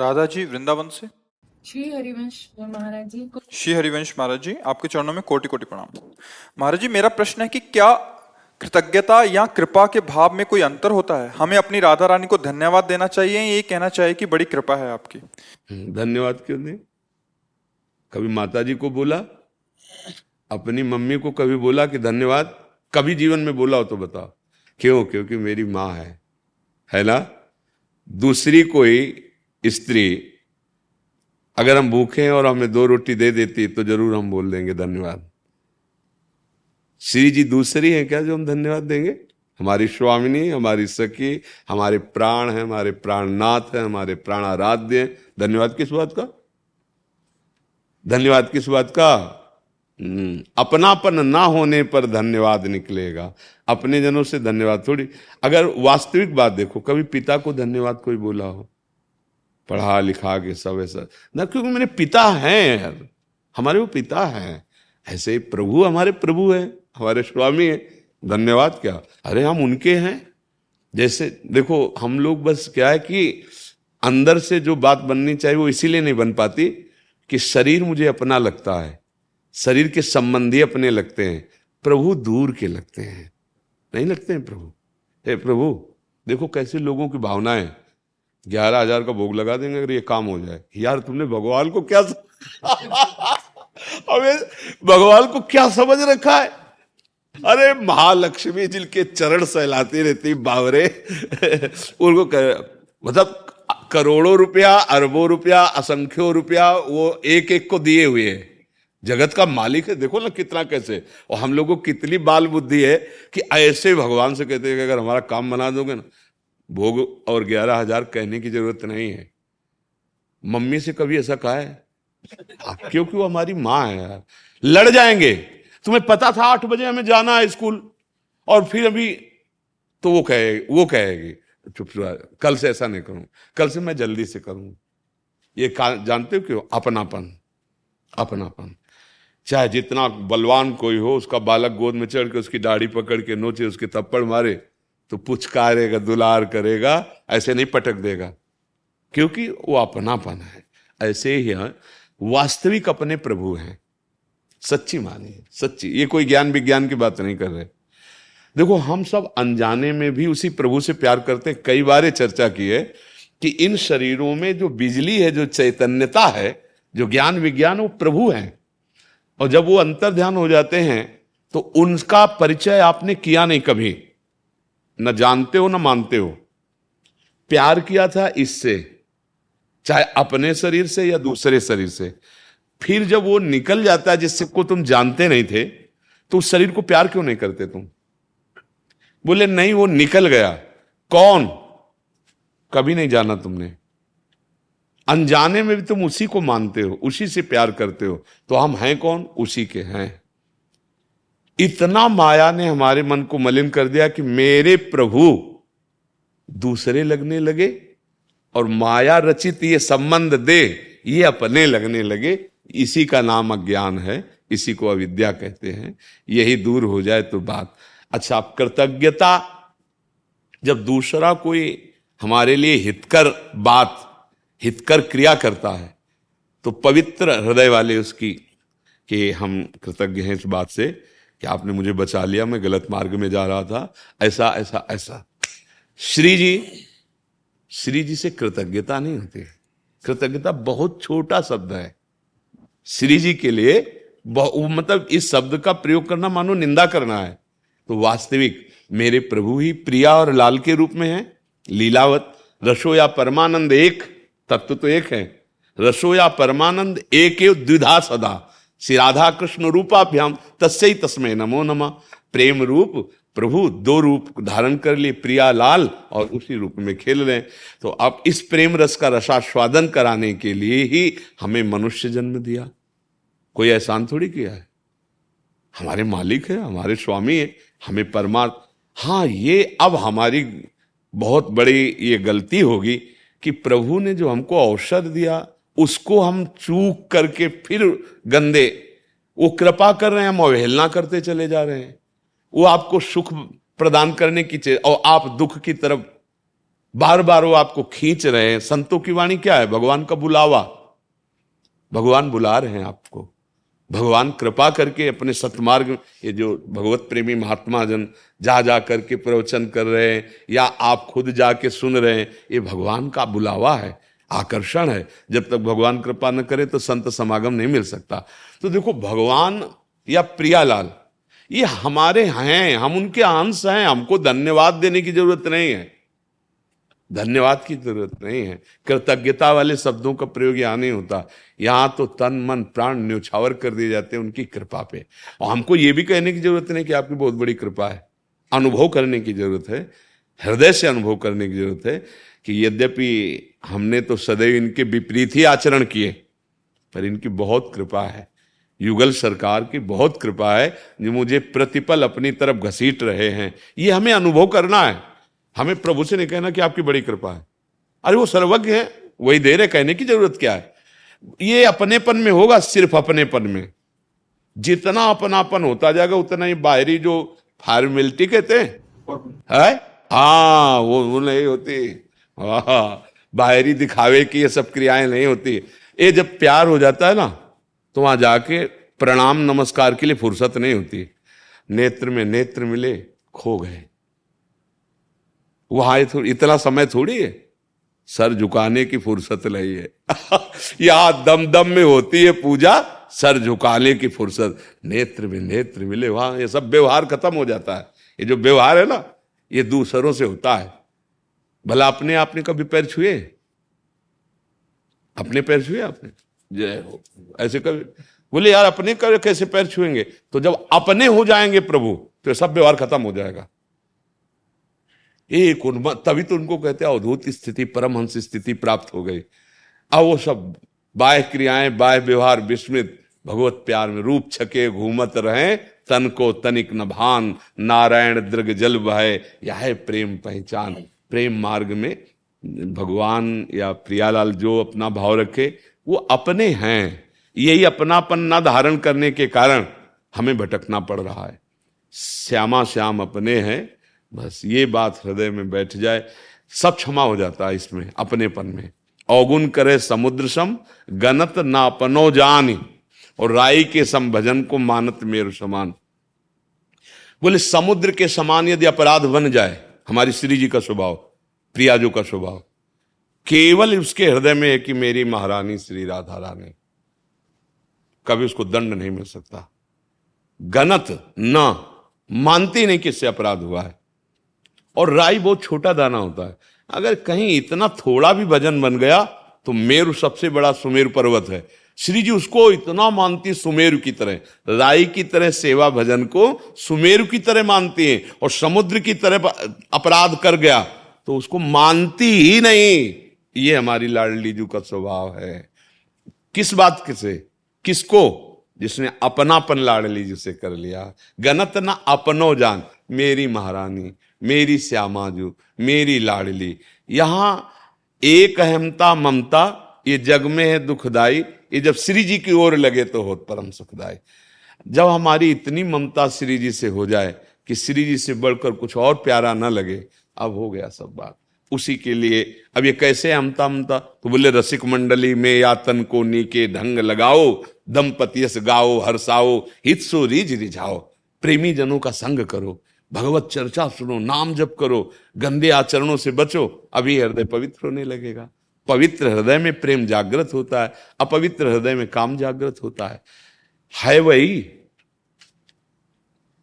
राधा जी वृंदावन से। श्री हरिवंश महाराज जी श्री हरिवंश महाराज जी आपके चरणों में कोटि कोटि प्रणाम। महाराज जी मेरा प्रश्न है कि क्या कृतज्ञता या कृपा के भाव में कोई अंतर होता है? हमें अपनी राधा रानी को धन्यवाद देना चाहिए ये कहना चाहिए कि बड़ी कृपा है आपकी? धन्यवाद क्यों नहीं? कभी माता जी को बोला अपनी मम्मी को कभी बोला कि धन्यवाद? कभी जीवन में बोला हो तो बताओ। क्यों? क्योंकि मेरी माँ है। है ना? दूसरी कोई स्त्री अगर हम भूखे हैं और हमें दो रोटी दे देती तो ज़रूर हम बोल देंगे धन्यवाद। श्री जी दूसरी है क्या जो हम धन्यवाद देंगे? हमारी स्वामिनी हमारी सखी हमारे प्राण है हमारे प्राणनाथ है हमारे प्राणाराध्य हैं। धन्यवाद किस बात का? धन्यवाद किस बात का? हम्म, अपनापन ना होने पर धन्यवाद निकलेगा। अपने जनों से धन्यवाद थोड़ी। अगर वास्तविक बात देखो कभी पिता को धन्यवाद कोई बोला हो? पढ़ा लिखा के सब ऐसा। ना क्योंकि मेरे पिता हैं यार, हमारे वो पिता हैं। ऐसे प्रभु हमारे प्रभु हैं, हमारे स्वामी हैं। धन्यवाद क्या? अरे हम उनके हैं। जैसे देखो, हम लोग बस क्या है कि अंदर से जो बात बननी चाहिए वो इसीलिए नहीं बन पाती कि शरीर मुझे अपना लगता है। शरीर के संबंधी अपने लगते हैं। प्रभु दूर के लगते हैं। नहीं लगते हैं प्रभु? हे प्रभु, देखो कैसे लोगों की भावनाएँ ग्यारह हज़ार का भोग लगा देंगे अगर ये काम हो जाए। यार तुमने भगवान को क्या हमें भगवान को क्या समझ रखा है? अरे महालक्ष्मी जिनके चरण सहलाती रहती बावरे। उनको कर, मतलब करोड़ों रुपया अरबों रुपया असंख्यों रुपया वो एक एक को दिए हुए जगत का मालिक है देखो ना कितना कैसे। और हम लोगों को कितनी बाल बुद्धि है कि ऐसे भगवान से कहते हैं कि अगर हमारा काम बना दोगे ना भोग और ग्यारह हज़ार कहने की ज़रूरत नहीं है। मम्मी से कभी ऐसा कहा है? क्योंकि वो हमारी माँ है यार। लड़ जाएँगे। तुम्हें पता था आठ बजे हमें जाना है स्कूल। और फिर अभी तो वो कहे, वो कहेगी, चुप कल से ऐसा नहीं करूँ। कल से मैं जल्दी से करूँ। ये जानते हो क्यों? अपनापन। अपनापन। चाहे जितना बलवान कोई हो, उसका बालक गोद में चढ़ के उसकी दाढ़ी पकड़ के नोचे, उसके थप्पड़ मारे तो पुचकारेगा, दुलार करेगा, ऐसे नहीं पटक देगा। क्योंकि वो अपनापन है। ऐसे ही वास्तविक अपने प्रभु हैं। सच्ची मानिए सच्ची। ये कोई ज्ञान विज्ञान की बात नहीं कर रहे। देखो, हम सब अनजाने में भी उसी प्रभु से प्यार करते हैं। कई बार चर्चा की है कि इन शरीरों में जो बिजली है, जो चैतन्यता है, जो ज्ञान विज्ञान, वो प्रभु है। और जब वो अंतर ध्यान हो जाते हैं तो उनका परिचय आपने किया नहीं कभी। न जानते हो, न मानते हो। प्यार किया था इससे, चाहे अपने शरीर से या दूसरे शरीर से। फिर जब वो निकल जाता है जिससे को तुम जानते नहीं थे तो उस शरीर को प्यार क्यों नहीं करते तुम? बोले, नहीं, वो निकल गया। कौन? कभी नहीं जाना तुमने। अनजाने में भी तुम उसी को मानते हो, उसी से प्यार करते हो। तो हम हैं कौन? उसी के हैं। इतना माया ने हमारे मन को मलिन कर दिया कि मेरे प्रभु दूसरे लगने लगे और माया रचित ये संबंध दे, ये अपने लगने लगे। इसी का नाम अज्ञान है, इसी को अविद्या कहते हैं। यही दूर हो जाए तो बात। अच्छा आप कृतज्ञता, जब दूसरा कोई हमारे लिए हितकर बात, हितकर क्रिया करता है तो पवित्र हृदय वाले उसकी कि हम कृतज्ञ हैं इस बात से। कि आपने मुझे बचा लिया, मैं गलत मार्ग में जा रहा था। ऐसा ऐसा ऐसा। श्री जी श्री जी से कृतज्ञता नहीं होती। कृतज्ञता बहुत छोटा शब्द है। श्री जी के लिए मतलब इस शब्द का प्रयोग करना मानो निंदा करना है। तो वास्तविक, मेरे प्रभु ही प्रिया और लाल के रूप में है। लीलावत, रसो या परमानंद एक, तत्व तो एक है। रसो या परमानंद एक द्विधा सदा। श्री राधा कृष्ण रूपाभ्याम, तस्य तस्मय नमो नमा। प्रेम रूप प्रभु दो रूप धारण कर लिए, प्रिया लाल, और उसी रूप में खेल रहे तो अब इस प्रेम रस का रसास्वादन कराने के लिए ही हमें मनुष्य जन्म दिया। कोई एहसान थोड़ी किया है? हमारे मालिक है, हमारे स्वामी है, हमें परमार्थ। हाँ ये अब हमारी बहुत बड़ी ये गलती होगी कि प्रभु ने जो हमको अवसर दिया उसको हम चूक करके फिर गंदे, वो कृपा कर रहे हैं, हम अवहेलना करते चले जा रहे हैं। वो आपको सुख प्रदान करने की चीज़, और आप दुख की तरफ़ बार बार वो आपको खींच रहे हैं। संतों की वाणी क्या है? भगवान का बुलावा। भगवान बुला रहे हैं आपको। भगवान कृपा करके अपने सतमार्ग, ये जो भगवत प्रेमी महात्मा जन जा जा करके प्रवचन कर रहे हैं, या आप खुद जाके सुन रहे हैं, ये भगवान का बुलावा है। आकर्षण है। जब तक भगवान कृपा न करे तो संत समागम नहीं मिल सकता। तो देखो, भगवान या प्रियालाल, ये हमारे हैं, हम उनके अंश हैं, हमको धन्यवाद देने की ज़रूरत नहीं है। धन्यवाद की ज़रूरत नहीं है। कृतज्ञता वाले शब्दों का प्रयोग यहाँ नहीं होता। यहाँ तो तन, मन, प्राण न्यौछावर कर दिए जाते हैं उनकी कृपा पे। और हमको ये भी कहने की ज़रूरत नहीं कि आपकी बहुत बड़ी कृपा है। अनुभव करने की ज़रूरत है। हृदय से अनुभव करने की ज़रूरत है। कि यद्यपि हमने तो सदैव इनके विपरीत ही आचरण किए, पर इनकी बहुत कृपा है। युगल सरकार की बहुत कृपा है जो मुझे प्रतिपल अपनी तरफ़ घसीट रहे हैं। ये हमें अनुभव करना है। हमें प्रभु से नहीं कहना कि आपकी बड़ी कृपा है। अरे वो सर्वज्ञ है, वही दे रहे, कहने की ज़रूरत क्या है? ये अपनेपन में होगा, सिर्फ़ अपनेपन में। जितना अपनापन होता जाएगा, उतना ही बाहरी जो फॉर्मेलिटी कहते हैं, है? हाँ वो नहीं होती। बाहरी दिखावे की ये सब क्रियाएँ नहीं होती। ये जब प्यार हो जाता है ना तो वहाँ जाके प्रणाम नमस्कार के लिए फुर्सत नहीं होती। नेत्र में नेत्र मिले, खो गए। वहाँ इतना समय थोड़ी है, सर झुकाने की फुर्सत नहीं है। यहाँ दम दम में होती है पूजा, सर झुकाने की फुर्सत। नेत्र में नेत्र मिले, वहाँ ये सब व्यवहार खत्म हो जाता है। ये जो व्यवहार है ना, ये दूसरों से होता है। भला अपने आपने कभी पैर छुए? अपने पैर छुए आपने? जय हो। ऐसे कभी बोले, यार, अपने कर कैसे पैर छुएँगे? तो जब अपने हो जाएँगे प्रभु तो सब व्यवहार खत्म हो जाएगा। एक तभी तो उनको कहते हैं, अवधूत स्थिति, परमहंस स्थिति प्राप्त हो गई। अब वो सब बाह्य क्रियाएँ, बाह्य व्यवहार विस्मित, भगवत प्यार में रूप छके, घूमत रहे, तन को तनिक नभान, नारायण दृग जल बहे यह प्रेम पहचान। प्रेम मार्ग में भगवान या प्रियालाल जो अपना भाव रखे, वो अपने हैं। यही अपनापन न धारण करने के कारण हमें भटकना पड़ रहा है। श्यामा श्याम अपने हैं, बस ये बात हृदय में बैठ जाए, सब क्षमा हो जाता है इसमें, अपनेपन में। अवगुण करे समुद्र सम, गनत ना अपनो जान, और राई के सम भजन को मानत मेरु समान। बोले, समुद्र के समान यदि अपराध बन जाए हमारी श्री जी का स्वभाव प्रियाजो का स्वभाव। केवल उसके हृदय में है कि मेरी महारानी श्री राधा रानी। कभी उसको दंड नहीं मिल सकता। गनत न, मानती नहीं कि इससे अपराध हुआ है। और राई बहुत छोटा दाना होता है। अगर कहीं इतना थोड़ा भी भजन बन गया तो मेरु सबसे बड़ा सुमेर पर्वत है। श्री जी उसको इतना मानती सुमेरु की तरह। राई की तरह सेवा भजन को सुमेरु की तरह मानती है और समुद्र की तरह अपराध कर गया। तो उसको मानती ही नहीं। ये हमारी लाडली जू का स्वभाव है। किस बात से? किसको? जिसने अपनापन लाडली जी से कर लिया। गनत ना अपनो जान। मेरी महारानी, मेरी श्यामा जू मेरी लाडली। यहाँ एक अहमता ममता, ये जग में है दुखदाई। ये जब श्री जी की ओर लगे तो हो परम सुखदाय। जब हमारी इतनी ममता श्री जी से हो जाए कि श्री जी से बढ़कर कुछ और प्यारा ना लगे, अब हो गया सब बात। उसी के लिए अब ये कैसे हमता हमता तो बोले, रसिक मंडली में या तन को नीके ढंग लगाओ, दंपति गाओ हर्षाओ हित सो रिझ रिझाओ। प्रेमी जनों का संग करो, भगवत चर्चा सुनो, नाम जप करो, गंदे आचरणों से बचो अभी हृदय पवित्र होने लगेगा। पवित्र हृदय में प्रेम जागृत होता है, अपवित्र हृदय में काम जागृत होता है। है वही,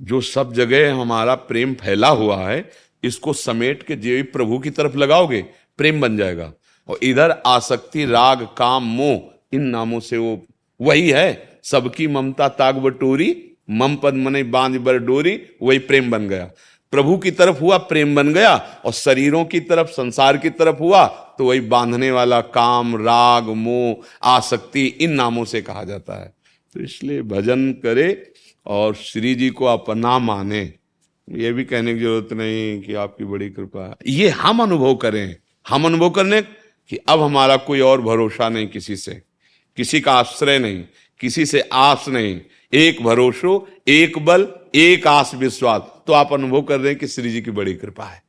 जो सब जगह हमारा प्रेम फैला हुआ है, इसको समेट के जीवी प्रभु की तरफ़ लगाओगे, प्रेम बन जाएगा। और इधर आसक्ति, राग, काम, मोह, इन नामों से वो वही है, सबकी ममता ताग बटोरी, मम पद मने बाँध बर डोरी, वही प्रेम बन गया। प्रभु की तरफ़ हुआ, प्रेम बन गया और शरीरों की तरफ़, संसार की तरफ़ हुआ तो वही बांधने वाला काम, राग, मोह, आसक्ति इन नामों से कहा जाता है। तो इसलिए भजन करे और श्री जी को अपना माने। ये भी कहने की ज़रूरत नहीं कि आपकी बड़ी कृपा ये हम अनुभव करें। हम अनुभव करने कि अब हमारा कोई और भरोसा नहीं किसी से। किसी का आश्रय नहीं। किसी से आस नहीं। एक भरोसो एक बल, एक आस विश्वास। तो आप अनुभव कर रहे हैं कि श्री जी की बड़ी कृपा है।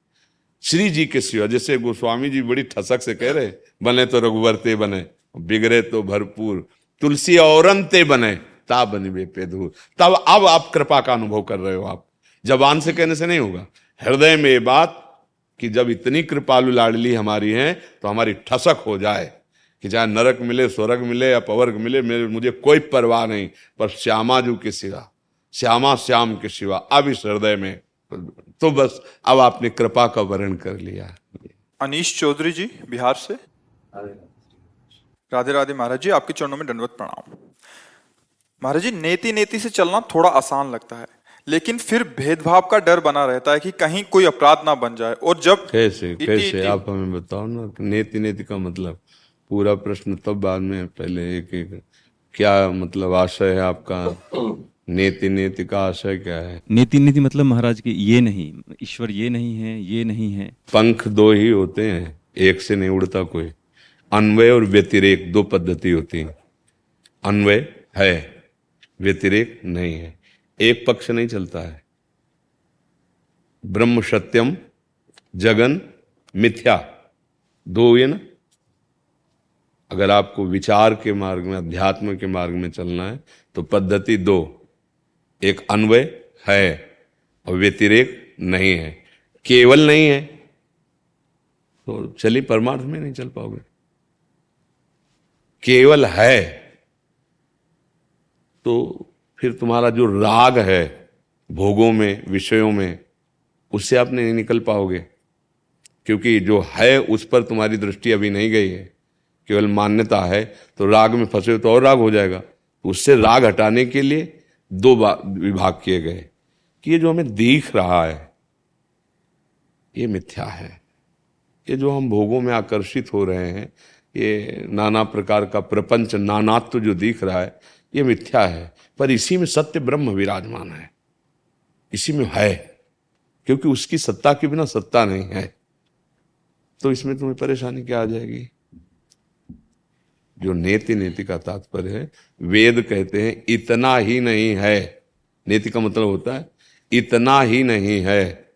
श्री जी के सिवा, जैसे गोस्वामी जी बड़ी ठसक से कह रहे हैं, बने तो रघुवरते बने, बिगड़े तो भरपूर, तुलसी औरंते बने, ता बनी बेपेदूर तब अब आप कृपा का अनुभव कर रहे हो आप। जबान से कहने से नहीं होगा। हृदय में ये बात कि जब इतनी कृपालु लाडली हमारी है तो हमारी ठसक हो जाए। कि चाहे नरक मिले स्वर्ग मिले या पवर्ग मिले मेरे मुझे कोई परवाह नहीं पर श्यामा जू के सिवा श्यामा श्याम के सिवा अब इस हृदय में तो बस अब आपने कृपा का वर्ण कर लिया अनीश चौधरी जी बिहार से। राधे राधे महाराज जी आपके चरणों में दंडवत प्रणाम। महाराज जी नेति नेति से चलना थोड़ा आसान लगता है लेकिन फिर भेदभाव का डर बना रहता है कि कहीं कोई अपराध ना बन जाए और जब कैसे कैसे? आप हमें बताओ ना नेति नेति का मतलब। पूरा प्रश्न तब बाद में पहले एक एक क्या मतलब आशय है आपका? नेति नेति का आशय क्या है? नेति नेति मतलब महाराज की ये नहीं ईश्वर ये नहीं है ये नहीं है। पंख दो ही होते हैं एक से नहीं उड़ता कोई। अन्वय और व्यतिरेक दो पद्धति होती है। अन्वय है व्यतिरेक नहीं है। एक पक्ष नहीं चलता है। ब्रह्म सत्यम जगन मिथ्या। दो ये ना? अगर आपको विचार के मार्ग में, अध्यात्म के मार्ग में चलना है तो पद्धति दो, एक अन्वय है और व्यतिरेक नहीं है। केवल नहीं है। तो चलिए, परमार्थ में नहीं चल पाओगे। केवल है। तो फिर तुम्हारा जो राग है, भोगों में, विषयों में, उससे आप नहीं निकल पाओगे। क्योंकि जो है, उस पर तुम्हारी दृष्टि अभी नहीं गई है। केवल मान्यता है तो राग में फंसे तो और राग हो जाएगा। तो उससे राग हटाने के लिए दो विभाग किए गए। कि ये जो हमें दिख रहा है, ये मिथ्या है। ये जो हम भोगों में आकर्षित हो रहे हैं, ये नाना प्रकार का प्रपंच, नानात्व जो दिख रहा है, ये मिथ्या है। पर इसी में सत्य ब्रह्म विराजमान है। इसी में है। क्योंकि उसकी सत्ता के बिना सत्ता नहीं है। तो इसमें तुम्हें परेशानी क्या आ जाएगी? जो नेति नेति का तात्पर्य है, वेद कहते हैं, इतना ही नहीं है। नेति का मतलब होता है, इतना ही नहीं है,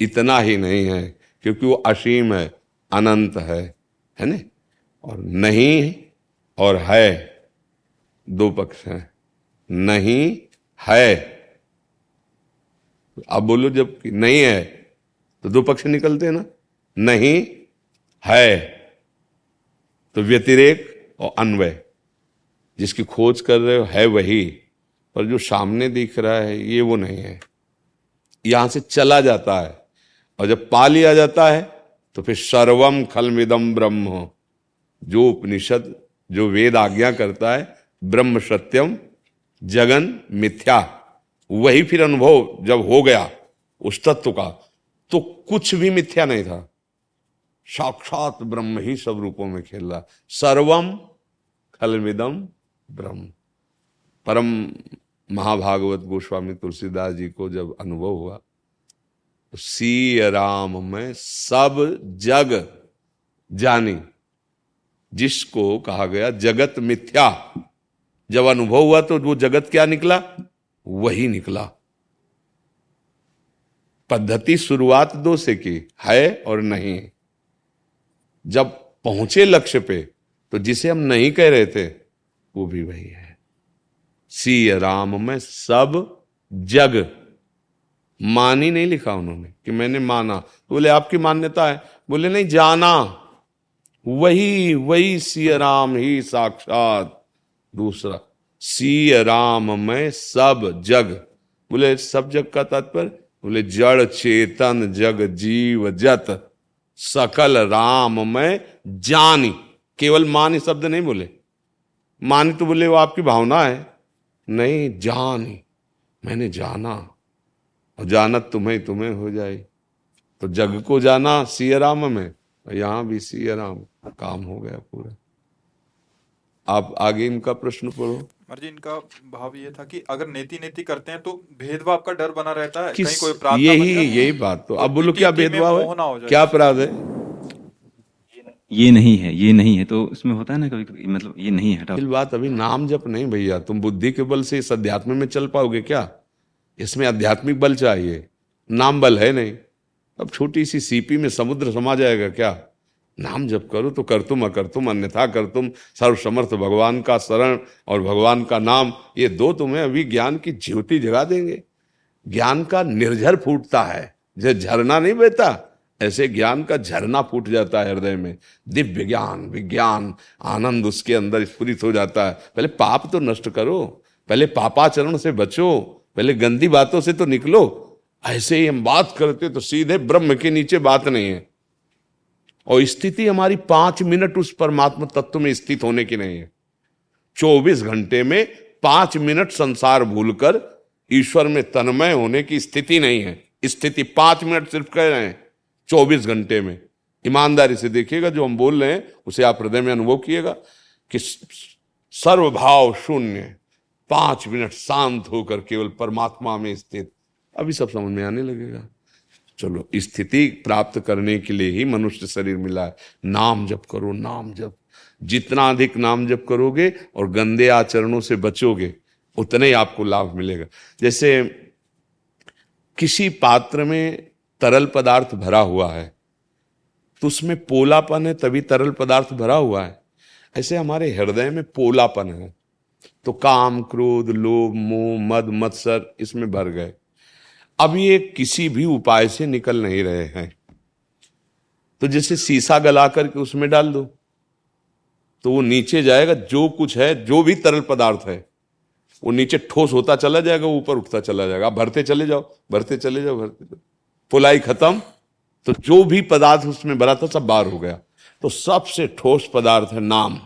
इतना ही नहीं है, क्योंकि वो असीम है, अनंत है है ना? और नहीं और है, दो पक्ष हैं। नहीं है। आप बोलो जब नहीं है तो दो पक्ष निकलते हैं ना? नहीं है। तो व्यतिरेक और अन्वय, जिसकी खोज कर रहे हो, है वही, पर जो सामने दिख रहा है, ये वो नहीं है। यहाँ से चला जाता है, और जब पा लिया जाता है तो फिर सर्वम खलमिदम ब्रह्म। जो उपनिषद, जो वेद आज्ञा करता है, ब्रह्म सत्यम जगन मिथ्या। वही फिर अनुभव जब हो गया, उस तत्व का तो कुछ भी मिथ्या नहीं था। साक्षात ब्रह्म ही सब रूपों में खेल रहा सर्वम खलविदम ब्रह्म। परम महाभागवत गोस्वामी तुलसीदास जी को जब अनुभव हुआ तो सी राम में सब जग जानी, जिसको कहा गया जगत मिथ्या। जब अनुभव हुआ तो वो जगत क्या निकला? वही निकला। पद्धति शुरुआत दो से की, है और नहीं। जब पहुँचे लक्ष्य पे तो जिसे हम नहीं कह रहे थे, वो भी वही है। सी राम में सब जग। मानी नहीं लिखा उन्होंने कि मैंने माना। तो बोले, आपकी मान्यता है। बोले, नहीं, जाना। वही वही सी राम ही साक्षात दूसरा। सी राम में सब जग। बोले, सब जग का तात्पर्य? बोले, जड़ चेतन जग जीव जत। सकल राम में जानी। केवल मानी शब्द नहीं बोले। मानी तो बोले वो आपकी भावना है। नहीं जान मैंने जाना। और जानत तुम्हें तुम्हें हो जाए। तो जग को जाना सिया राम में यहाँ भी सियाराम। काम हो गया पूरा। आप आगे इनका प्रश्न पढ़ो। जी इनका भाव ये था कि अगर नेति नेति करते हैं तो भेदभाव का डर बना रहता है। कहीं कोई यही यही बात तो। तो अब बोलो क्या भेदभाव हो? है क्या अपराध है? ये नहीं है, ये नहीं है तो उसमें होता है ना कभी कभी मतलब ये नहीं है, हटाओ। बात, अभी नाम जप नहीं भैया, तुम बुद्धि के बल से इस अध्यात्म में चल पाओगे क्या? इसमें आध्यात्मिक बल चाहिए, नाम बल है नहीं। अब छोटी सी सीपी में समुद्र समा जाएगा क्या? नाम जप करो तो कर तुम, अकर तुम, अन्यथा कर तुम, सर्वसमर्थ भगवान का शरण और भगवान का नाम, ये दो तुम्हें अभी ज्ञान की ज्योति जगा देंगे। ज्ञान का निर्झर फूटता है जैसे झरना नहीं बहता ऐसे ज्ञान का झरना फूट जाता है हृदय में। दिव्य ज्ञान, विज्ञान, आनंद उसके अंदर स्फुरित हो जाता है। पहले पाप तो नष्ट करो, पहले पापाचरण से बचो, पहले गंदी बातों से तो निकलो। ऐसे ही हम बात करते तो सीधे ब्रह्म के नीचे बात नहीं है। और स्थिति हमारी पाँच मिनट उस परमात्मा तत्व में स्थित होने की नहीं है। चौबीस घंटे में पाँच मिनट संसार भूलकर ईश्वर में तन्मय होने की स्थिति नहीं है। स्थिति पाँच मिनट सिर्फ़ कह रहे हैं। चौबीस घंटे में। ईमानदारी से देखिएगा, जो हम बोल रहे हैं, उसे आप हृदय में अनुभव किएगा कि सर्वभाव शून्य, पाँच मिनट शांत होकर केवल परमात्मा में स्थित। अभी सब समझ में आने लगेगा। चलो, स्थिति प्राप्त करने के लिए ही मनुष्य शरीर मिला है। नाम जप करो, नाम जप। जितना अधिक नाम जप करोगे और गंदे आचरणों से बचोगे, उतने ही आपको लाभ मिलेगा। जैसे किसी पात्र में तरल पदार्थ भरा हुआ है। तो उसमें पोलापन है, तभी तरल पदार्थ भरा हुआ है। ऐसे हमारे हृदय में पोलापन है। तो काम, क्रोध, लोभ, मोह, मद, मत्सर इसमें भर गए। अब ये किसी भी उपाय से निकल नहीं रहे हैं। तो जैसे शीशा गला करके उसमें डाल दो तो वो नीचे जाएगा, जो कुछ है, जो भी तरल पदार्थ है, वो नीचे ठोस होता चला जाएगा, ऊपर उठता चला जाएगा। आप भरते चले जाओ, भरते चले जाओ, भरते चले पुलाई खत्म तो जो भी पदार्थ उसमें भरा था, सब बाहर हो गया। तो सबसे ठोस पदार्थ है नाम।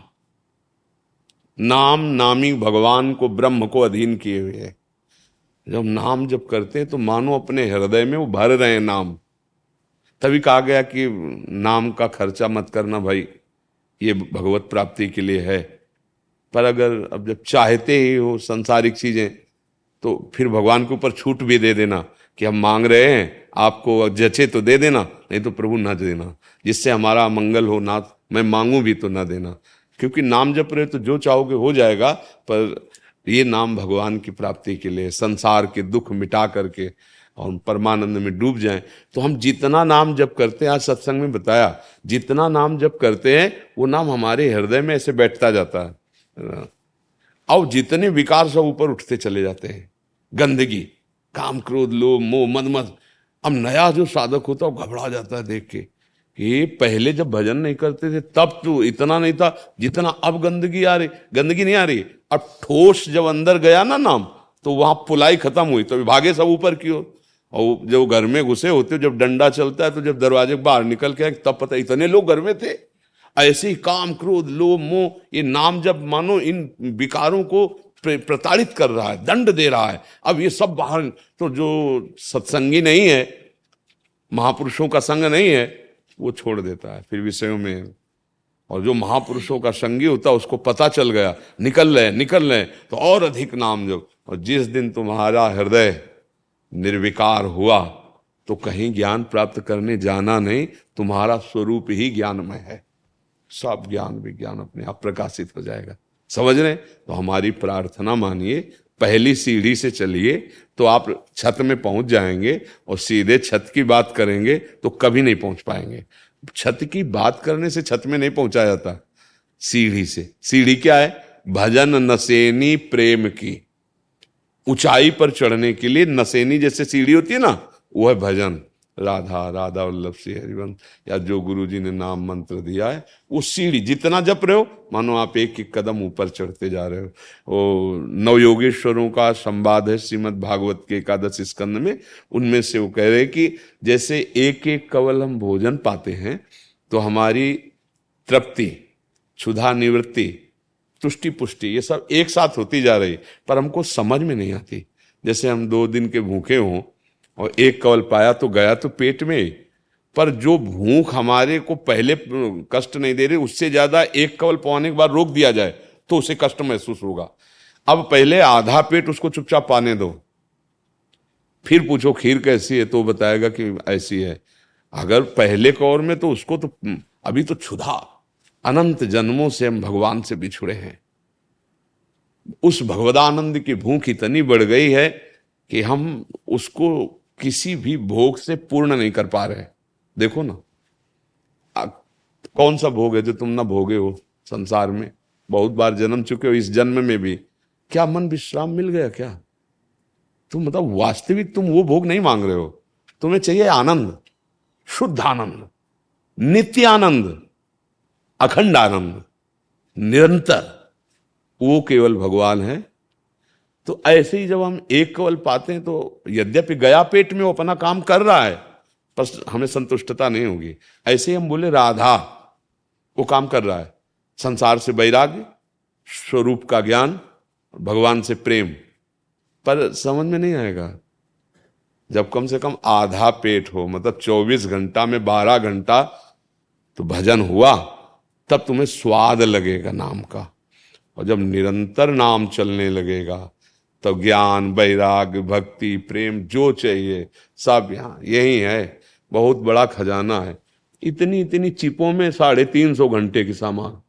नाम नामी भगवान को, ब्रह्म को अधीन किए हुए है। जब नाम जब करते हैं तो मानो अपने हृदय में वो भर रहे हैं नाम। तभी कहा गया कि नाम का खर्चा मत करना भाई, ये भगवत प्राप्ति के लिए है। पर अगर अब जब चाहते ही हो, संसारिक चीज़ें तो फिर भगवान के ऊपर छूट भी दे देना। कि हम मांग रहे हैं, आपको जचे तो दे देना, नहीं तो प्रभु ना देना। जिससे हमारा मंगल हो ना, मैं मांगू भी तो ना देना। क्योंकि नाम जप रहे तो जो चाहोगे हो जाएगा, पर ये नाम भगवान की प्राप्ति के लिए, संसार के दुख मिटा करके और परमानंद में डूब जाएँ। तो हम जितना नाम जप करते हैं, आज सत्संग में बताया, जितना नाम जप करते हैं, वो नाम हमारे हृदय में ऐसे बैठता जाता है। अब जितने विकार सब ऊपर उठते चले जाते हैं, गंदगी काम क्रोध लोभ, मोह मद मद अब नया जो साधक होता है घबरा जाता है देख के कि पहले जब भजन नहीं करते थे, तब तो इतना नहीं था जितना अब गंदगी आ रही, गंदगी नहीं आ रही। अब ठोस जब अंदर गया ना नाम तो वहाँ पुलाई खत्म हुई। तो भागे सब ऊपर की ओर। और जब घर में घुसे होते हो, जब डंडा चलता है तो जब दरवाजे बाहर निकल के तब पता इतने लोग घर में थे। ऐसे ही काम, क्रोध, लोभ, मोह, ये नाम जब मानो इन विकारों को प्रताड़ित कर रहा है, दंड दे रहा है। अब ये सब बाहर तो जो सत्संगी नहीं है, महापुरुषों का संग नहीं है, वो छोड़ देता है। फिर विषयों में और जो महापुरुषों का संगी होता, उसको पता चल गया, निकल रहे निकल रहे तो और अधिक नाम जो और जिस दिन तुम्हारा हृदय निर्विकार हुआ तो कहीं ज्ञान प्राप्त करने जाना नहीं, तुम्हारा स्वरूप ही ज्ञानमय है। सब ज्ञान, विज्ञान अपने आप प्रकाशित हो जाएगा। समझ रहे तो हमारी प्रार्थना मानिए, पहली सीढ़ी से चलिए तो आप छत में पहुँच जाएँगे और सीधे छत की बात करेंगे तो कभी नहीं पहुँच पाएँगे। छत की बात करने से छत में नहीं पहुँचा जाता, सीढ़ी से। सीढ़ी क्या है? भजन नसेनी प्रेम की। ऊंचाई पर चढ़ने के लिए नसेनी जैसे सीढ़ी होती है ना, वो है भजन। राधा राधा वल्लभ श्री हरिवंश या जो गुरु जी ने नाम मंत्र दिया है, वो सीढ़ी जितना जप रहे हो, मानो आप एक एक कदम ऊपर चढ़ते जा रहे हो। वो नवयोगेश्वरों का संवाद है श्रीमद भागवत के एकादश स्कंद में। उनमें से वो कह रहे कि जैसे एक एक कवल हम भोजन पाते हैं तो हमारी तृप्ति, क्षुधा निवृत्ति तुष्टि पुष्टि ये सब एक साथ होती जा रही, पर हमको समझ में नहीं आती। जैसे हम दो दिन के भूखे हों और एक कवल पाया तो गया तो पेट में। पर जो भूख हमारे को पहले कष्ट नहीं दे रही, उससे ज़्यादा एक कवल पाने के बाद रोक दिया जाए तो उसे कष्ट महसूस होगा। अब पहले आधा पेट उसको चुपचाप पाने दो। फिर पूछो, खीर कैसी है? तो बताएगा कि ऐसी है। अगर पहले कौर में तो उसको तो अभी तो क्षुधा। अनंत जन्मों से हम भगवान से बिछुड़े हैं। उस भगवदानंद की भूख इतनी बढ़ गई है कि हम उसको किसी भी भोग से पूर्ण नहीं कर पा रहे देखो ना। आ, कौन सा भोग है जो तुम ना भोगे हो संसार में? बहुत बार जन्म चुके हो इस जन्म में भी। क्या मन विश्राम मिल गया क्या? तुम मतलब वास्तविक तुम वो भोग नहीं मांग रहे हो। तुम्हें चाहिए आनंद शुद्ध आनंद नित्य आनंद अखंड आनंद निरंतर। वो केवल भगवान है तो ऐसे ही जब हम एक कवल पाते हैं तो यद्यपि गया पेट में वो अपना काम कर रहा है, पर हमें संतुष्टता नहीं होगी। ऐसे ही हम बोले, राधा वो काम कर रहा है। संसार से वैराग्य, स्वरूप का ज्ञान, भगवान से प्रेम। पर समझ में नहीं आएगा। जब कम से कम आधा पेट हो मतलब 24 घंटा में 12 घंटा तो भजन हुआ, तब तुम्हें स्वाद लगेगा नाम का। और जब निरंतर नाम चलने लगेगा तो ज्ञान, वैराग, भक्ति, प्रेम, जो चाहिए, सब यहाँ, यही है। बहुत बड़ा खजाना है। इतनी इतनी चिपों में साढ़े तीन सौ घंटे की सामान।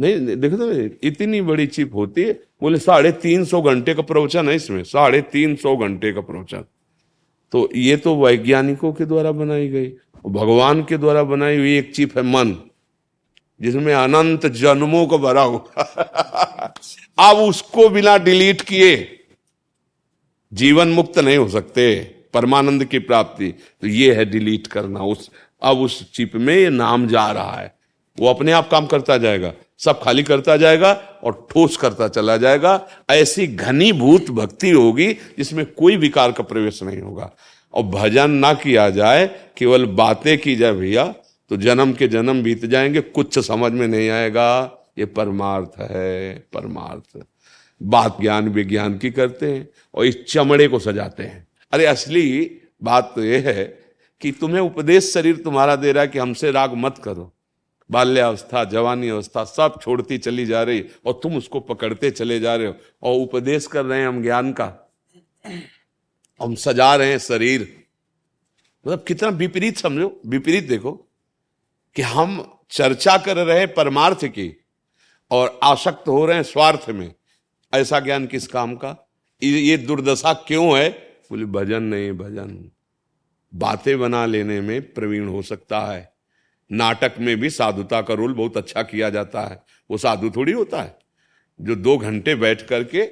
नहीं, देखो तो इतनी बड़ी चिप होती है। बोले, साढ़े तीन सौ घंटे का प्रवचन है इसमें। साढ़े तीन सौ घंटे का प्रवचन। तो ये तो वैज्ञानिकों के द्वारा बनाई गई भगवान के द्वारा बनाई हुई एक चिप है मन, जिसमें अनंत जन्मों को भरा हुआ। अब उसको बिना डिलीट किए जीवन मुक्त नहीं हो सकते, परमानंद की प्राप्ति। तो ये है डिलीट करना। उस, अब उस चिप में ये नाम जा रहा है। वो अपने आप काम करता जाएगा। सब खाली करता जाएगा और ठोस करता चला जाएगा। ऐसी घनीभूत भक्ति होगी जिसमें कोई विकार का प्रवेश नहीं होगा। और भजन ना किया जाए, केवल बातें की जाए, भैया तो जन्म के जन्म बीत जाएँगे, कुछ समझ में नहीं आएगा। ये परमार्थ है, परमार्थ। बात ज्ञान विज्ञान की करते हैं और इस चमड़े को सजाते हैं। अरे असली बात तो यह है कि तुम्हें उपदेश शरीर तुम्हारा दे रहा है कि हमसे राग मत करो। बाल्यावस्था जवानी अवस्था सब छोड़ती चली जा रही और तुम उसको पकड़ते चले जा रहे हो और उपदेश कर रहे हैं हम ज्ञान का। हम सजा रहे हैं शरीर। मतलब कितना विपरीत समझो, विपरीत देखो कि हम चर्चा कर रहे हैं परमार्थ की। और आसक्त हो रहे हैं स्वार्थ में। ऐसा ज्ञान किस काम का? ये दुर्दशा क्यों है? बोले, भजन नहीं, भजन। बातें बना लेने में प्रवीण हो सकता है। नाटक में भी साधुता का रोल बहुत अच्छा किया जाता है। वो साधु थोड़ी होता है। जो दो घंटे बैठ करके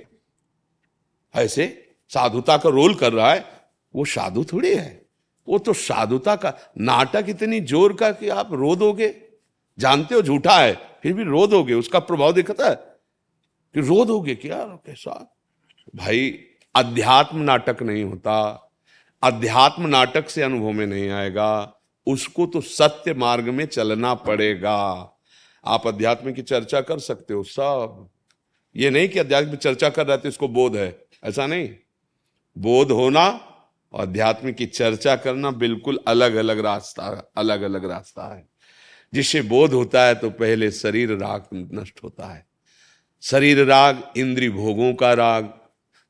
ऐसे साधुता का रोल कर रहा है, वो साधु थोड़ी है। वो तो साधुता का, नाटक इतनी ज़ोर का कि आप रो दोगे। जानते हो, झूठा है। फिर भी रो दोगे, उसका प्रभाव दिखता है कि रो दोगे क्या? कैसा? भाई, अध्यात्म नाटक नहीं होता। अध्यात्म नाटक से अनुभव में नहीं आएगा। उसको तो सत्य मार्ग में चलना पड़ेगा। आप अध्यात्म की चर्चा कर सकते हो, सब। ये नहीं कि अध्यात्म चर्चा कर रहे थे, इसको बोध है। ऐसा नहीं। बोध होना और अध्यात्म की चर्चा करना बिल्कुल अलग अलग रास्ता अलग अलग रास्ता है। जिससे बोध होता है तो पहले शरीर राग नष्ट होता है। शरीर राग इंद्री भोगों का राग,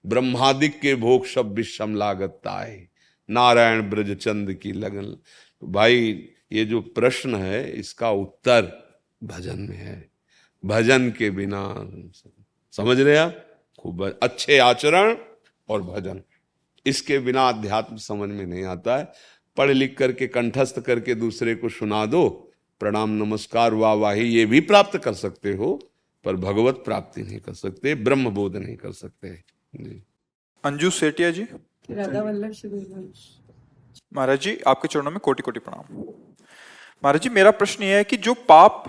ब्रह्मादिक के भोग सब विषम लागता है नारायण ब्रजचंद की लगन। भाई, ये जो प्रश्न है, इसका उत्तर भजन में है। भजन के बिना समझ रहे आप? खूब अच्छे आचरण और भजन। इसके बिना अध्यात्म समझ में नहीं आता है। पढ़ लिख करके, कंठस्थ करके दूसरे को सुना दो। प्रणाम नमस्कार वाह वाही ये भी प्राप्त कर सकते हो पर भगवत प्राप्ति नहीं कर सकते ब्रह्म बोध नहीं कर सकते। जी। अंजू सेठिया जी। राधा वल्लभ महाराज जी आपके चरणों में कोटि कोटि प्रणाम। महाराज जी मेरा प्रश्न यह है कि जो पाप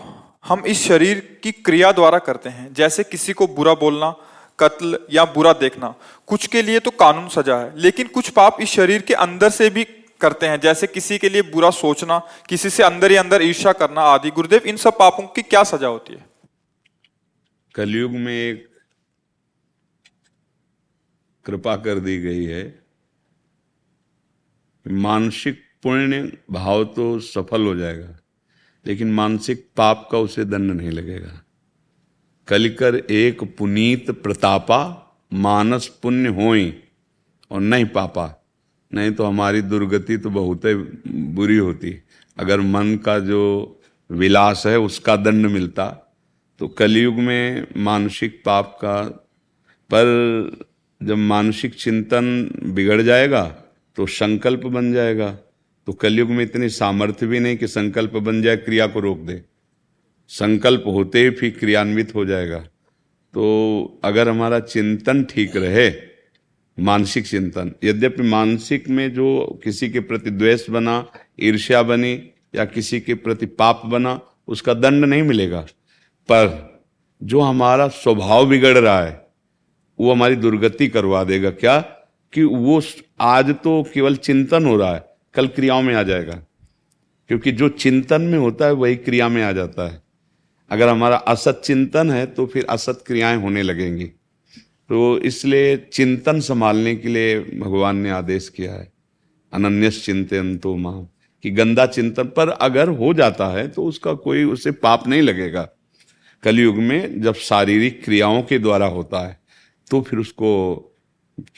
हम इस शरीर की क्रिया द्वारा करते हैं जैसे किसी को बुरा बोलना कत्ल या बुरा देखना कुछ के लिए तो कानून सजा है लेकिन कुछ पाप इस शरीर के अंदर से भी करते हैं, जैसे किसी के लिए बुरा सोचना, किसी से अंदर ही अंदर ईर्षा करना आदि, गुरुदेव, इन सब पापों की क्या सजा होती है? कलयुग में एक कृपा कर दी गई है। मानसिक पुण्य भाव तो सफल हो जाएगा, लेकिन मानसिक पाप का उसे दंड नहीं लगेगा। कलिकर एक पुनीत प्रतापा, मानस पुण्य होई और नहीं पापा। नहीं तो हमारी दुर्गति तो बहुत ही बुरी होती। अगर मन का जो विलास है, उसका दंड मिलता। तो कलयुग में मानसिक पाप का, पर जब मानसिक चिंतन बिगड़ जाएगा तो संकल्प बन जाएगा। तो कलयुग में इतनी सामर्थ्य भी नहीं कि संकल्प बन जाए, क्रिया को रोक दे। संकल्प होते ही फिर क्रियान्वित हो जाएगा। तो अगर हमारा चिंतन ठीक रहे मानसिक चिंतन। यद्यपि मानसिक में जो किसी के प्रति द्वेष बना, ईर्ष्या बनी, या किसी के प्रति पाप बना, उसका दंड नहीं मिलेगा। पर जो हमारा स्वभाव बिगड़ रहा है, वो हमारी दुर्गति करवा देगा। क्या? कि वो आज तो केवल चिंतन हो रहा है, कल क्रियाओं में आ जाएगा। क्योंकि जो चिंतन में होता है, वही क्रिया में आ जाता है। अगर हमारा असत चिंतन है तो फिर असत क्रियाएँ होने लगेंगी। तो इसलिए चिंतन संभालने के लिए भगवान ने आदेश किया है अनन्यस चिंतन तो माँ कि गंदा चिंतन पर अगर हो जाता है तो उसका कोई, उसे पाप नहीं लगेगा। कलयुग में जब शारीरिक क्रियाओं के द्वारा होता है तो फिर उसको,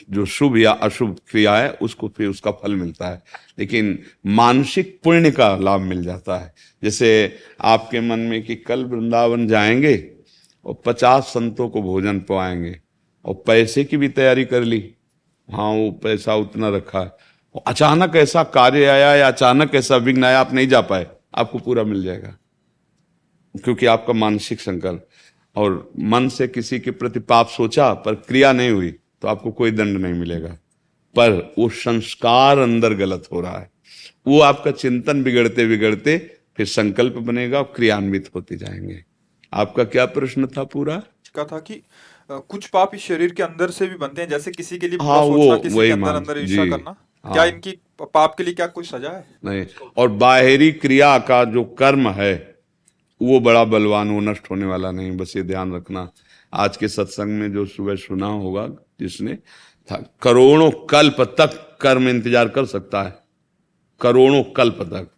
जो शुभ या अशुभ क्रिया है, उसको फिर उसका फल मिलता है। लेकिन मानसिक पुण्य का लाभ मिल जाता है। जैसे आपके मन में कि कल वृंदावन जाएँगे और पचास संतों को भोजन पवाएँगे और पैसे की भी तैयारी कर ली। हाँ वो पैसा उतना रखा। है अचानक ऐसा कार्य आया या अचानक ऐसा विघ्न आया, आप नहीं जा पाए। आपको पूरा मिल जाएगा। क्योंकि आपका मानसिक संकल्प। और मन से किसी के प्रति पाप सोचा, पर क्रिया नहीं हुई तो आपको कोई दंड नहीं मिलेगा। पर वो संस्कार अंदर गलत हो रहा है। वो आपका चिंतन बिगड़ते बिगड़ते फिर संकल्प बनेगा और क्रियान्वित होते जाएँगे। आपका क्या प्रश्न था पूरा? था कि कुछ पाप इस शरीर के अंदर से भी बनते हैं जैसे किसी के लिए हाँ, वो किसी के अंदर अंदर ईर्ष्या करना। हाँ, क्या इनकी पाप के लिए क्या कोई सजा है? नहीं और बाहरी क्रिया का जो कर्म है वो बड़ा बलवान वो नष्ट होने वाला नहीं बस ये ध्यान रखना। आज के सत्संग में जो सुबह सुना होगा जिसने था करोड़ों कल्प तक कर्म इंतज़ार कर सकता है। करोड़ों कल्प तक।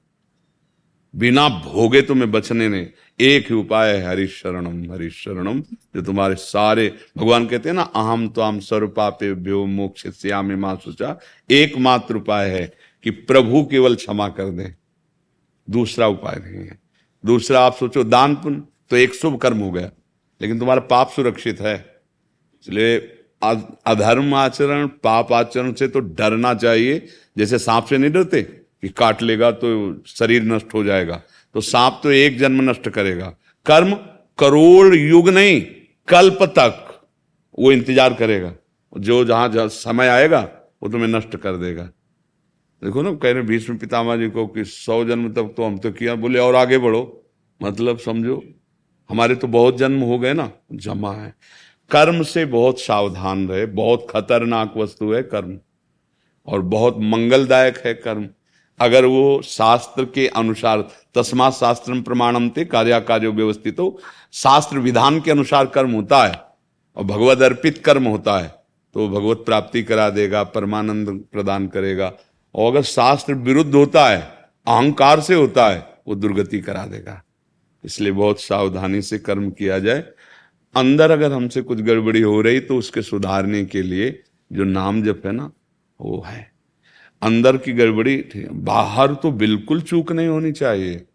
बिना भोगे तुम्हें बचने ने एक ही उपाय है हरिशरणम हरिशरणम जो तुम्हारे सारे, भगवान कहते हैं ना, अहम तो आम स्वरूपापे व्यो मोक्ष श्याम माँ सोचा एकमात्र उपाय है कि प्रभु केवल क्षमा कर दे। दूसरा उपाय नहीं है। दूसरा, आप सोचो, दान पुण्य तो एक शुभ कर्म हो गया, लेकिन तुम्हारा पाप सुरक्षित है। इसलिए अधर्म आचरण, पाप आचरण से तो डरना चाहिए। जैसे सांप से नहीं डरते कि काट लेगा तो शरीर नष्ट हो जाएगा। तो सांप तो एक जन्म नष्ट करेगा। कर्म करोड़ युग नहीं, कल्प तक वो इंतज़ार करेगा। जो जहाँ जहाँ समय आएगा, वो तुम्हें नष्ट कर देगा। देखो ना, कह रहे भीष्म पितामह जी को कि सौ जन्म तक तो हम तो किया। बोले, और आगे बढ़ो। मतलब समझो, हमारे तो बहुत जन्म हो गए ना, जमा है। कर्म से बहुत सावधान रहे। बहुत खतरनाक वस्तु है कर्म। और बहुत मंगलदायक है कर्म। अगर वो शास्त्र के अनुसार, तस्मा शास्त्र प्रमाणम थे कार्या कार्य व्यवस्थित हो शास्त्र विधान के अनुसार कर्म होता है और भगवत अर्पित कर्म होता है तो भगवत प्राप्ति करा देगा, परमानंद प्रदान करेगा। और अगर शास्त्र विरुद्ध होता है, अहंकार से होता है, वो दुर्गति करा देगा। इसलिए बहुत सावधानी से कर्म किया जाए। अंदर अगर हमसे कुछ गड़बड़ी हो रही तो उसके सुधारने के लिए जो नाम जप है ना, वो है। अंदर की गड़बड़ी थी। बाहर तो बिल्कुल चूक नहीं होनी चाहिए।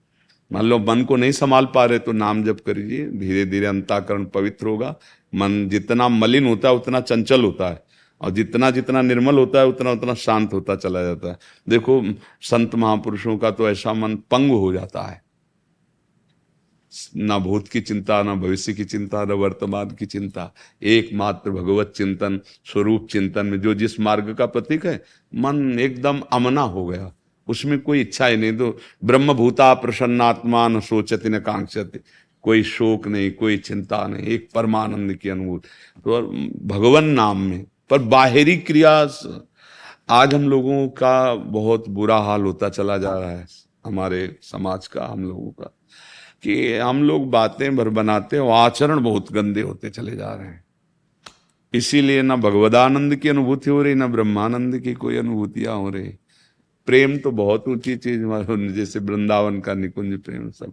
मान लो मन को नहीं संभाल पा रहे तो नाम जप करिए। धीरे धीरे अंताकरण पवित्र होगा। मन जितना मलिन होता है, उतना चंचल होता है। और जितना जितना निर्मल होता है, उतना उतना शांत होता चला जाता है। देखो, संत महापुरुषों का तो ऐसा मन पंग हो जाता है। ना भूत की चिंता, ना भविष्य की चिंता, न वर्तमान की चिंता। एकमात्र भगवत चिंतन, स्वरूप चिंतन में जो जिस मार्ग का प्रतीक है, मन एकदम अमना हो गया। उसमें कोई इच्छा ही नहीं। तो ब्रह्म भूता प्रसन्नात्मा न सोचती न कांक्षति। कोई शोक नहीं, कोई चिंता नहीं, एक परमानंद की अनुभूति। तो भगवान नाम में, पर बाहरी क्रिया आज हम लोगों का बहुत बुरा हाल होता चला जा रहा है। हमारे समाज का, हम लोगों का। कि हम लोग बातें भर बनाते और आचरण बहुत गंदे होते चले जा रहे हैं। इसीलिए ना भगवदानंद की अनुभूति हो रही, ना ब्रह्मानंद की कोई अनुभूतियाँ हो रही। प्रेम तो बहुत ऊँची चीज़ जैसे वृंदावन का निकुंज प्रेम सब।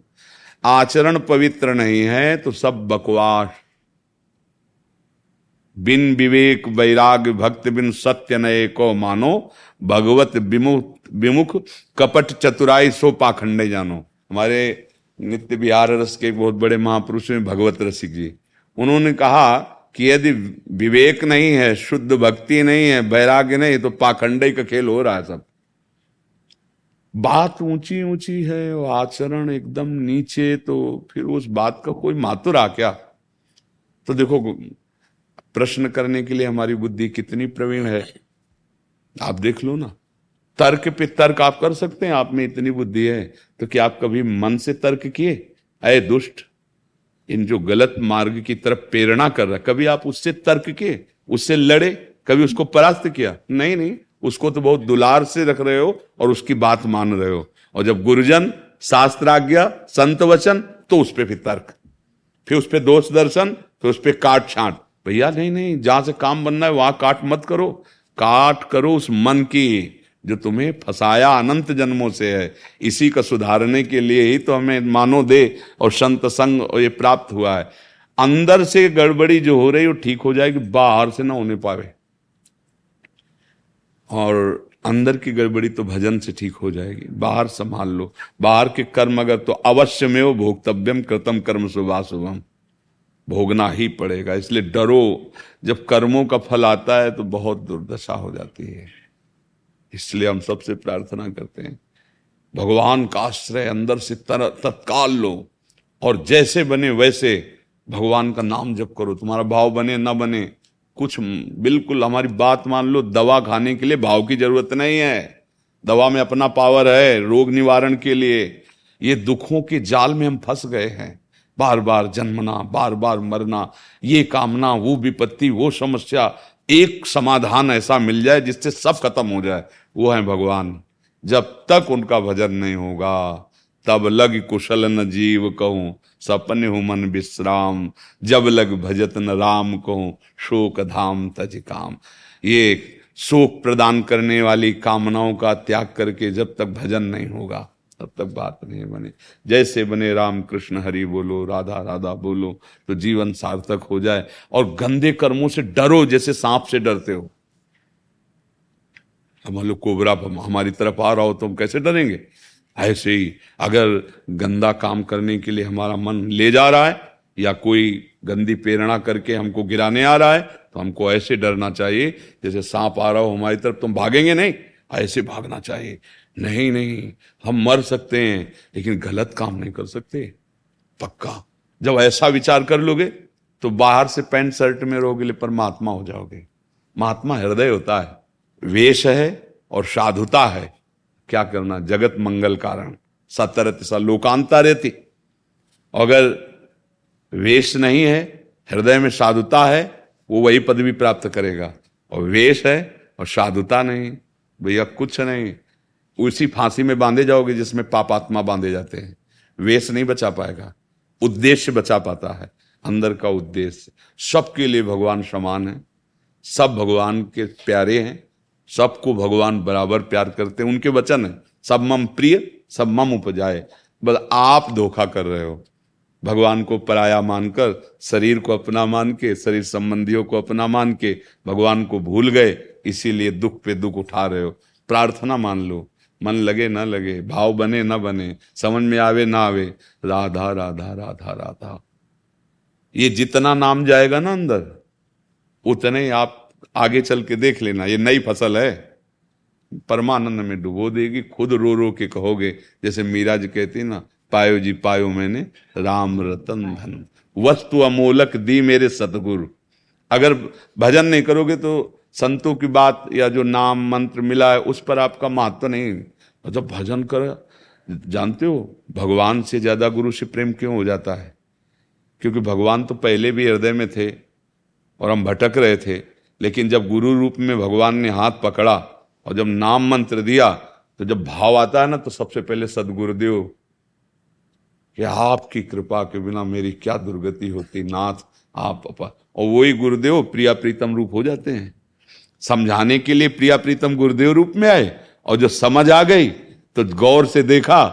आचरण पवित्र नहीं है तो सब बकवास। बिन विवेक वैराग्य भक्त बिन सत्य नये को मानो, भगवत विमुख विमुख कपट चतुराई सो पाखंडे जानो। हमारे नित्य बिहार रस के बहुत बड़े महापुरुष हैं, भगवत रसिक जी। उन्होंने कहा कि यदि विवेक नहीं है, शुद्ध भक्ति नहीं है, वैराग्य नहीं तो पाखंडे का खेल हो रहा है सब। बात ऊँची ऊँची है, और आचरण एकदम नीचे तो फिर उस बात का कोई मातुर क्या? तो देखो, प्रश्न करने के लिए हमारी बुद्धि कितनी प्रवीण है। आप देख लो ना। तर्क पे तर्क आप कर सकते हैं, आप में इतनी बुद्धि है तो क्या आप कभी मन से तर्क किए? अय दुष्ट, इन जो गलत मार्ग की तरफ़ प्रेरणा कर रहा कभी आप उससे तर्क किए? उससे लड़े, कभी उसको परास्त किया? नहीं नहीं, उसको तो बहुत दुलार से रख रहे हो और उसकी बात मान रहे हो। और जब गुरुजन, शास्त्राज्ञा, संत वचन तो उस पर फिर तर्क, फिर उस पर दोष दर्शन, फिर उस पर काट छाट। भैया, नहीं नहीं, जहाँ से काम बनना है, वहाँ काट मत करो। काट करो उस मन की। जो तुम्हें फसाया अनंत जन्मों से है, इसी का सुधारने के लिए ही तो हमें मानो दे और संत संग ये प्राप्त हुआ है। अंदर से गड़बड़ी जो हो रही वो ठीक हो जाएगी, बाहर से ना होने पावे। और अंदर की गड़बड़ी तो भजन से ठीक हो जाएगी, बाहर संभाल लो। बाहर के कर्म अगर तो अवश्य में वो भोक्तव्यम कृतम कर्म सुबह शुभम भोगना ही पड़ेगा, इसलिए डरो। जब कर्मों का फल आता है तो बहुत दुर्दशा हो जाती है। इसलिए हम सबसे प्रार्थना करते हैं, भगवान का आश्रय अंदर से तत्काल लो, और जैसे बने वैसे भगवान का नाम जप करो। तुम्हारा भाव बने ना बने, कुछ बिल्कुल हमारी बात मान लो, दवा खाने के लिए भाव की ज़रूरत नहीं है। दवा में अपना पावर है, रोग निवारण के लिए। ये दुखों के जाल में हम फंस गए हैं। बार बार जन्मना, बार बार मरना, ये कामना, वो विपत्ति, वो समस्या एक समाधान ऐसा मिल जाए जिससे सब खत्म हो जाए। वो है भगवान। जब तक उनका भजन नहीं होगा, तब लग कुशल न जीव कहूँ, सपन हूँ मन विश्राम, जब लग भजत न राम कहूँ, शोक धाम तज काम। ये शोक प्रदान करने वाली कामनाओं का त्याग करके जब तक भजन नहीं होगा तब तक बात नहीं बने। जैसे बने राम कृष्ण हरि बोलो, राधा राधा बोलो तो जीवन सार्थक हो जाए और गंदे कर्मों से डरो जैसे सांप से डरते हो। मान लो कोबरा हमारी तरफ़ आ रहा हो तो हम कैसे डरेंगे? ऐसे ही अगर गंदा काम करने के लिए हमारा मन ले जा रहा है या कोई गंदी प्रेरणा करके हमको गिराने आ रहा है तो हमको ऐसे डरना चाहिए, जैसे सांप आ रहा हो हमारी तरफ़ तुम भागेंगे नहीं। ऐसे भागना चाहिए। नहीं नहीं, हम मर सकते हैं, लेकिन गलत काम नहीं कर सकते। पक्का। जब ऐसा विचार कर लोगे तो बाहर से पैंट शर्ट में रहोगे, परमात्मा हो जाओगे। महात्मा हृदय होता है, वेश है और साधुता है। क्या करना? जगत मंगल कारण। सतरत सा लोकांता रहती। अगर वेश नहीं है, हृदय में साधुता है, वो वही पदवी प्राप्त करेगा। और वेश है और साधुता नहीं, भैया कुछ नहीं। उसी फांसी में बांधे जाओगे जिसमें पापात्मा बांधे जाते हैं। वेश नहीं बचा पाएगा, उद्देश्य बचा पाता है, अंदर का उद्देश्य। सबके लिए भगवान समान है, सब भगवान के प्यारे हैं, सबको भगवान बराबर प्यार करते हैं, उनके वचन है। सब मम प्रिय, सब मम उपजाए। बस आप धोखा कर रहे हो। भगवान को पराया मानकर, शरीर को अपना मान के शरीर संबंधियों को अपना मान के भगवान को भूल गए, इसीलिए दुख पे दुख उठा रहे हो। प्रार्थना मान लो। मन लगे ना लगे, भाव बने ना बने, समझ में आवे ना आवे, राधा राधा राधा राधा। ये जितना नाम जाएगा ना अंदर, उतने आप आगे चल के देख लेना, ये नई फ़सल है। परमानंद में डुबो देगी, खुद रो रो के कहोगे, जैसे मीरा जी कहती ना, पायो जी, पायो मैंने, राम रतन धन। वस्तु अमोलक दी मेरे सतगुरु। अगर भजन नहीं करोगे तो संतों की बात या जो नाम मंत्र मिला है, उस पर आपका महत्व तो नहीं। मतलब भजन कर जानते हो, भगवान से ज़्यादा गुरु से प्रेम क्यों हो जाता है? क्योंकि भगवान तो पहले भी हृदय में थे और हम भटक रहे थे, लेकिन जब गुरु रूप में भगवान ने हाथ पकड़ा और जब नाम मंत्र दिया तो जब भाव आता है ना तो सबसे पहले सदगुरुदेव कि आपकी कृपा के बिना मेरी क्या दुर्गति होती, नाथ आप अपा, और वही गुरुदेव प्रिया प्रीतम रूप हो जाते हैं। समझाने के लिए प्रिया प्रीतम गुरुदेव रूप में आए और जो समझ आ गई तो गौर से देखा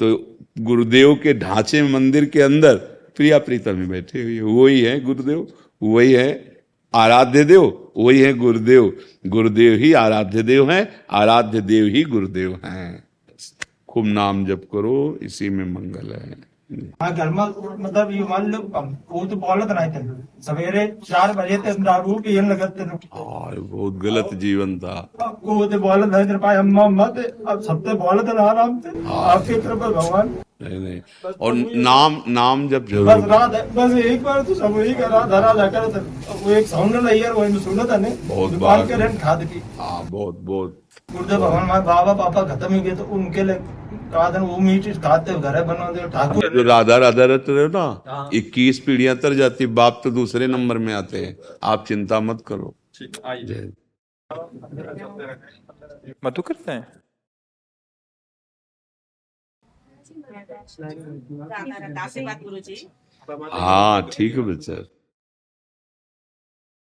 तो गुरुदेव के ढांचे मंदिर के अंदर प्रिया प्रीतम ही बैठे हुए, वही है गुरुदेव, वही है आराध्य देव, वही है गुरुदेव। गुरुदेव ही आराध्य देव है, आराध्य देव ही गुरुदेव हैं। खूब नाम जप करो, इसी में मंगल है। हाँ घर में मतलब ये मान लो वो तो बोलत नहीं थे। सवेरे चार बजे तक दारू लगत थे। बहुत गलत जीवन था। वो तो बोलत नहीं थे पाए अम्मा मत अब सब तो बोलत ना आराम थे आपके तरफ़ भगवान। नहीं नहीं। और नाम नाम जब बस ज़रूर रात बस एक बार तो सब जाकर वो एक साउंड नहीं यार में था ने बहुत बार। के रेंट खाद की हाँ बहुत बहुत। गुरुदेव भगवान हमारे बाबा पापा खत्म ही गए तो उनके लिए कहा वो मीट खाते घर बना दे ठाकुर। जो राधा राधा रहते रहे ना इक्कीस पीढ़ियाँ तर जाती बाप तो दूसरे नंबर में आते हैं। आप चिंता मत करो। मधु करते हैं? हाँ ठीक है बच्चा।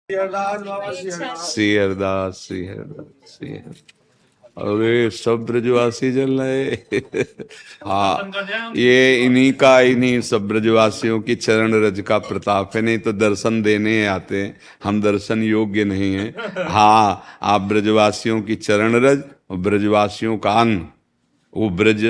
श्री अरदास श्री अरदास श्री अरदास अरे सब ब्रजवासी जल रहे। हाँ ये इन्हीं का इन्हीं सब ब्रजवासियों की चरण रज का प्रताप है नहीं तो दर्शन देने आते हैं। हम दर्शन योग्य नहीं है। हाँ आप ब्रजवासियों की चरण रज और ब्रजवासियों का अन्न वो ब्रज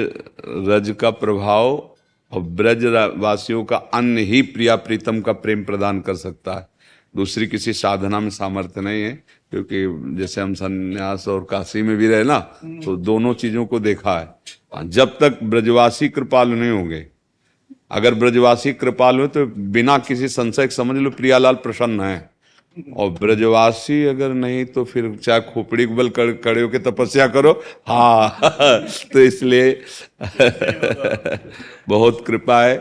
रज का प्रभाव और ब्रज वासियों का अन्न ही प्रिया प्रीतम का प्रेम प्रदान कर सकता है। दूसरी किसी साधना में सामर्थ्य नहीं है। क्योंकि जैसे हम संन्यास और काशी में भी रहे ना तो दोनों चीज़ों को देखा है। जब तक ब्रजवासी कृपालु नहीं होंगे, अगर ब्रजवासी कृपालु है तो बिना किसी संशय समझ लो प्रियालाल प्रसन्न है। और ब्रजवासी अगर नहीं तो फिर चाहे खोपड़ी बल खड़े होके तपस्या करो। हाँ तो इसलिए बहुत कृपा है।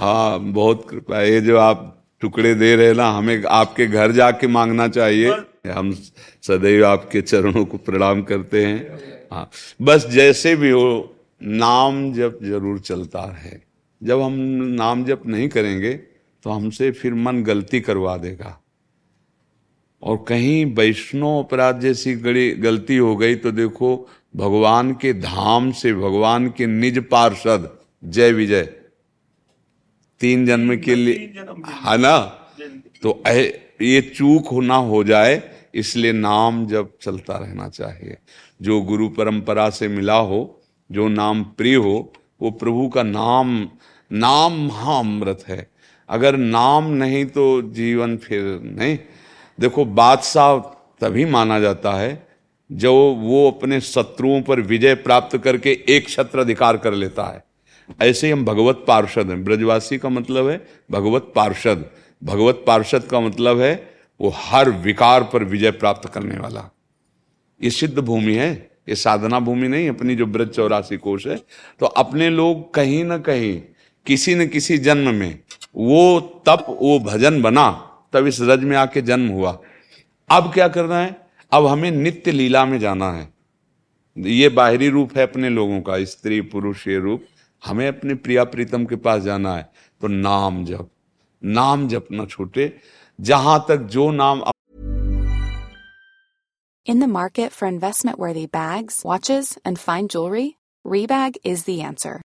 हाँ बहुत कृपा है। ये जो आप टुकड़े दे रहे ना हमें आपके घर जाके मांगना चाहिए। हम सदैव आपके चरणों को प्रणाम करते हैं। हाँ बस जैसे भी हो नाम जप ज़रूर चलता है। जब हम नाम जप नहीं करेंगे तो हमसे फिर मन गलती करवा देगा। और कहीं वैष्णव अपराध जैसी गड़ी गलती हो गई तो देखो भगवान के धाम से भगवान के निज पार्षद जय विजय। तीन जन्म के लिए। है ना? तो ये चूक होना हो जाए इसलिए नाम जब चलता रहना चाहिए। जो गुरु परंपरा से मिला हो जो नाम प्रिय हो वो प्रभु का नाम नाम महाअमृत है। अगर नाम नहीं तो जीवन फिर नहीं। देखो बादशाह तभी माना जाता है जो वो अपने शत्रुओं पर विजय प्राप्त करके एक छत्र अधिकार कर लेता है। ऐसे हम भगवत पार्षद हैं। ब्रजवासी का मतलब है भगवत पार्षद। भगवत पार्षद का मतलब है वो हर विकार पर विजय प्राप्त करने वाला। ये सिद्ध भूमि है, ये साधना भूमि नहीं, अपनी जो ब्रज चौरासी कोष है। तो अपने लोग कहीं ना कहीं, किसी न किसी जन्म में, वो तप, वो भजन बना, तब इस रज में आके जन्म हुआ। अब क्या करना है? अब हमें नित्य लीला में जाना है। ये बाहरी रूप है अपने लोगों का, स्त्री, पुरुष, ये रूप। हमें अपने प्रिया प्रीतम के पास जाना है तो नाम जप। नाम जप ना छूटे, जहाँ तक जो नाम in the market for investment worthy bags watches and fine jewellery Rebag is the answer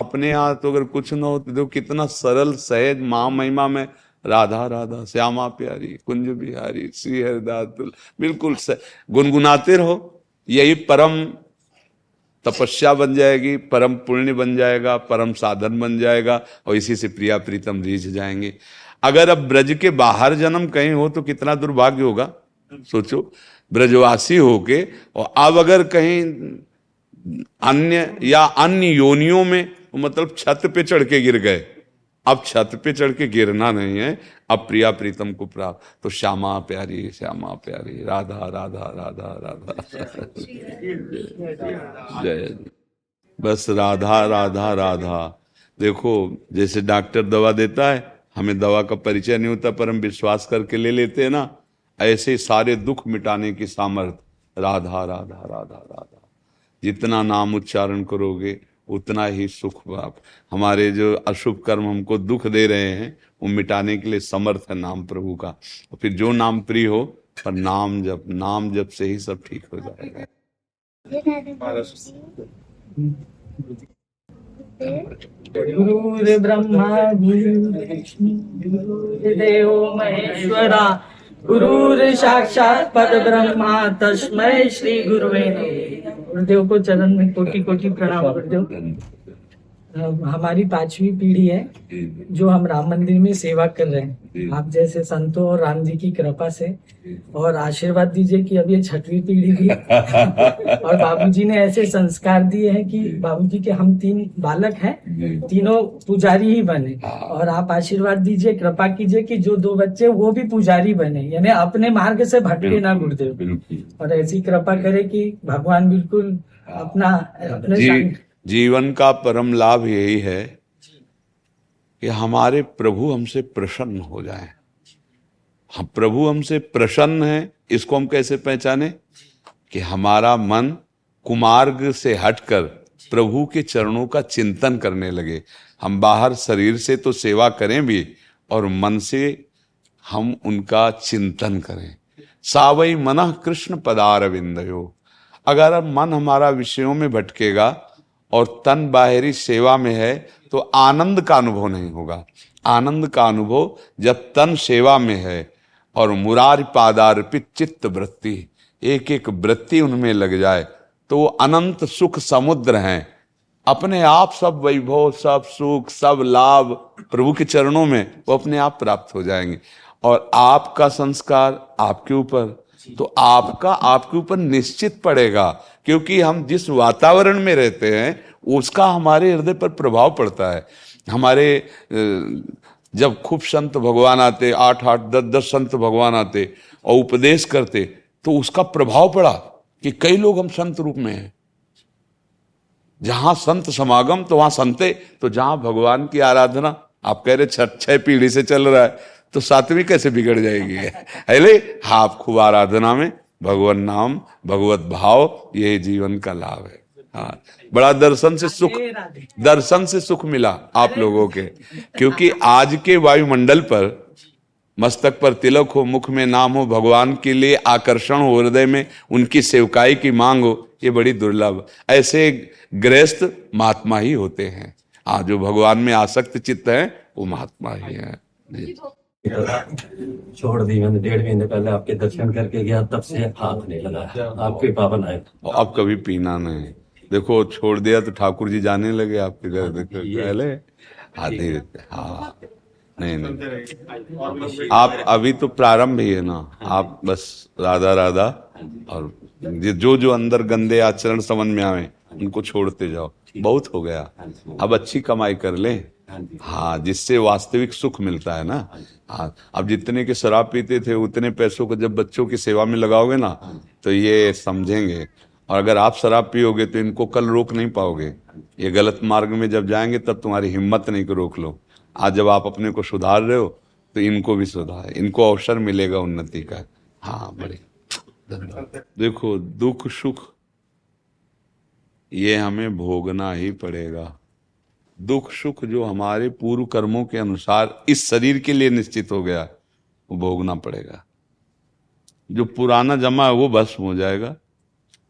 अपने यहाँ तो अगर कुछ ना हो तो देखो कितना सरल, सहज माँ महिमा में राधा राधा, श्यामा प्यारी, कुंज बिहारी श्री हरिदास बिल्कुल गुनगुनाते रहो। यही परम तपस्या बन जाएगी, परम पुण्य बन जाएगा, परम साधन बन जाएगा और इसी से प्रिया प्रीतम रीझ जाएँगे। अगर अब ब्रज के बाहर जन्म कहीं हो तो कितना दुर्भाग्य होगा? सोचो, ब्रजवासी होके और अब अगर कहीं अन्य या अन्य योनियों में मतलब छत पे चढ़ के गिर गए। अब छत पे चढ़ के गिरना नहीं है। अब प्रिया प्रीतम को प्राप्त तो श्यामा प्यारी श्यामा प्यारी। राधा राधा राधा राधा। जय। बस राधा राधा राधा। देखो, जैसे डॉक्टर दवा देता है, हमें दवा का परिचय नहीं होता, पर हम विश्वास करके ले लेते हैं ना। ऐसे सारे दुख मिटाने की सामर्थ्य राधा राधा राधा राधा। जितना नाम उच्चारण करोगे उतना ही सुख बाप हमारे जो अशुभ कर्म हमको दुख दे रहे हैं, वो मिटाने के लिए समर्थ है नाम प्रभु का। और फिर जो नाम प्रिय हो, पर नाम जब नाम जब से ही सब ठीक हो जाएगा। गुरु ब्रह्मा गुरुदेव महेश्वरा, गुरुर साक्षात पर ब्रह्मा तस्मय श्री गुरुवे गुरुदेव को चरण में कोटि कोटि प्रणाम गुरुदेव हमारी पांचवी पीढ़ी है जो हम राम मंदिर में सेवा कर रहे हैं। आप जैसे संतों और राम जी की कृपा से और आशीर्वाद दीजिए कि अब ये छठवीं पीढ़ी भी और बाबूजी ने ऐसे संस्कार दिए हैं कि बाबूजी के हम तीन बालक हैं तीनों पुजारी ही बने। और आप आशीर्वाद दीजिए कृपा कीजिए कि जो दो बच्चे वो भी पुजारी बने। यानी अपने मार्ग से भटके ना गुरुदेव। और ऐसी कृपा करे कि भगवान बिल्कुल अपना अपने जीवन का परम लाभ यही है कि हमारे प्रभु हमसे प्रसन्न हो जाए। हम प्रभु हमसे प्रसन्न है, इसको हम कैसे पहचाने? कि हमारा मन कुमार्ग से हटकर प्रभु के चरणों का चिंतन करने लगे। हम बाहर शरीर से तो सेवा करें भी, और मन से हम उनका चिंतन करें। सावई मन कृष्ण पदार विंदयो अगर मन हमारा विषयों में भटकेगा और तन बाहरी सेवा में है तो आनंद का अनुभव नहीं होगा। आनंद का अनुभव जब तन सेवा में है और मुरार पादार्पित चित्त वृत्ति एक एक वृत्ति उनमें लग जाए तो वो अनंत सुख समुद्र हैं। अपने आप सब वैभव, सब सुख, सब लाभ प्रभु के चरणों में वो अपने आप प्राप्त हो जाएँगे। और आपका संस्कार आपके ऊपर तो आपका आपके ऊपर निश्चित पड़ेगा, क्योंकि हम जिस वातावरण में रहते हैं, उसका हमारे हृदय पर प्रभाव पड़ता है। हमारे जब खूब संत भगवान आते, आठ आठ, दस दस संत भगवान आते और उपदेश करते तो उसका प्रभाव पड़ा कि कई लोग हम संत रूप में हैं। जहाँ संत समागम तो वहाँ संते तो जहाँ भगवान की आराधना, आप कह रहे छठ छह पीढ़ी से चल रहा है तो सातवीं कैसे बिगड़ जाएगी? है हाँ आप खूब आराधना में भगवान नाम भगवत भाव यही जीवन का लाभ है। हाँ बड़ा दर्शन से सुख दर्शन से सुख मिला आप लोगों के क्योंकि आज के वायुमंडल पर मस्तक पर तिलक हो मुख में नाम हो भगवान के लिए आकर्षण हो हृदय में उनकी सेवकाई की मांग हो ये बड़ी दुर्लभ। ऐसे गृहस्थ महात्मा ही होते हैं। आज जो भगवान में आसक्त चित्त है वो महात्मा ही है। छोड़ दी मैंने डेढ़ महीने पहले आपके दर्शन करके गया तब से हाथ नहीं लगाया। आपके पावन आए और अब कभी पीना नहीं। देखो छोड़ दिया तो ठाकुर जी जाने लगे आपके घर देखो पहले। आधे हाँ। नहीं नहीं। आप अभी तो प्रारंभ ही है ना। आप बस राधा राधा और जो जो अंदर गंदे आचरण समझ में आवे उनको छोड़ते जाओ। बहुत हो गया। अब अच्छी कमाई कर ले। हाँ जिससे वास्तविक सुख मिलता है ना। हाँ अब जितने के शराब पीते थे उतने पैसों को जब बच्चों की सेवा में लगाओगे ना तो ये समझेंगे। और अगर आप शराब पियोगे तो इनको कल रोक नहीं पाओगे। ये गलत मार्ग में जब जाएँगे तब तुम्हारी हिम्मत नहीं को रोक लो। आज जब आप अपने को सुधार रहे हो तो इनको भी सुधार इनको अवसर मिलेगा उन्नति का। हाँ बड़े। देखो दुख सुख ये हमें भोगना ही पड़ेगा। दुख सुख जो हमारे पूर्व कर्मों के अनुसार इस शरीर के लिए निश्चित हो गया, वो भोगना पड़ेगा। जो पुराना जमा है वो भस्म हो जाएगा।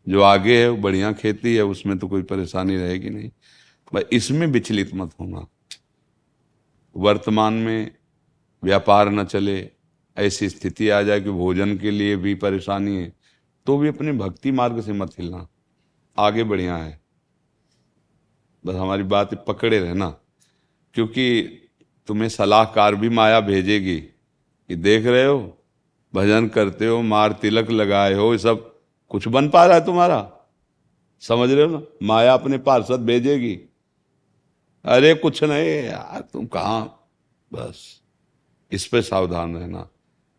जो आगे है वो बढ़िया खेती है, उसमें तो कोई परेशानी रहेगी नहीं। भाई, इसमें विचलित मत होना। वर्तमान में व्यापार न चले, ऐसी स्थिति आ जाए कि भोजन के लिए भी परेशानी है तो भी अपने भक्ति मार्ग से मत हिलना। आगे बढ़िया है। बस हमारी बात पकड़े रहना, क्योंकि तुम्हें सलाहकार भी माया भेजेगी कि देख रहे हो, भजन करते हो, मार तिलक लगाए हो, ये सब कुछ बन पा रहा है तुम्हारा? समझ रहे हो ना? माया अपने पार्षद भेजेगी। अरे कुछ नहीं यार, तुम कहा? बस, इस पे सावधान रहना।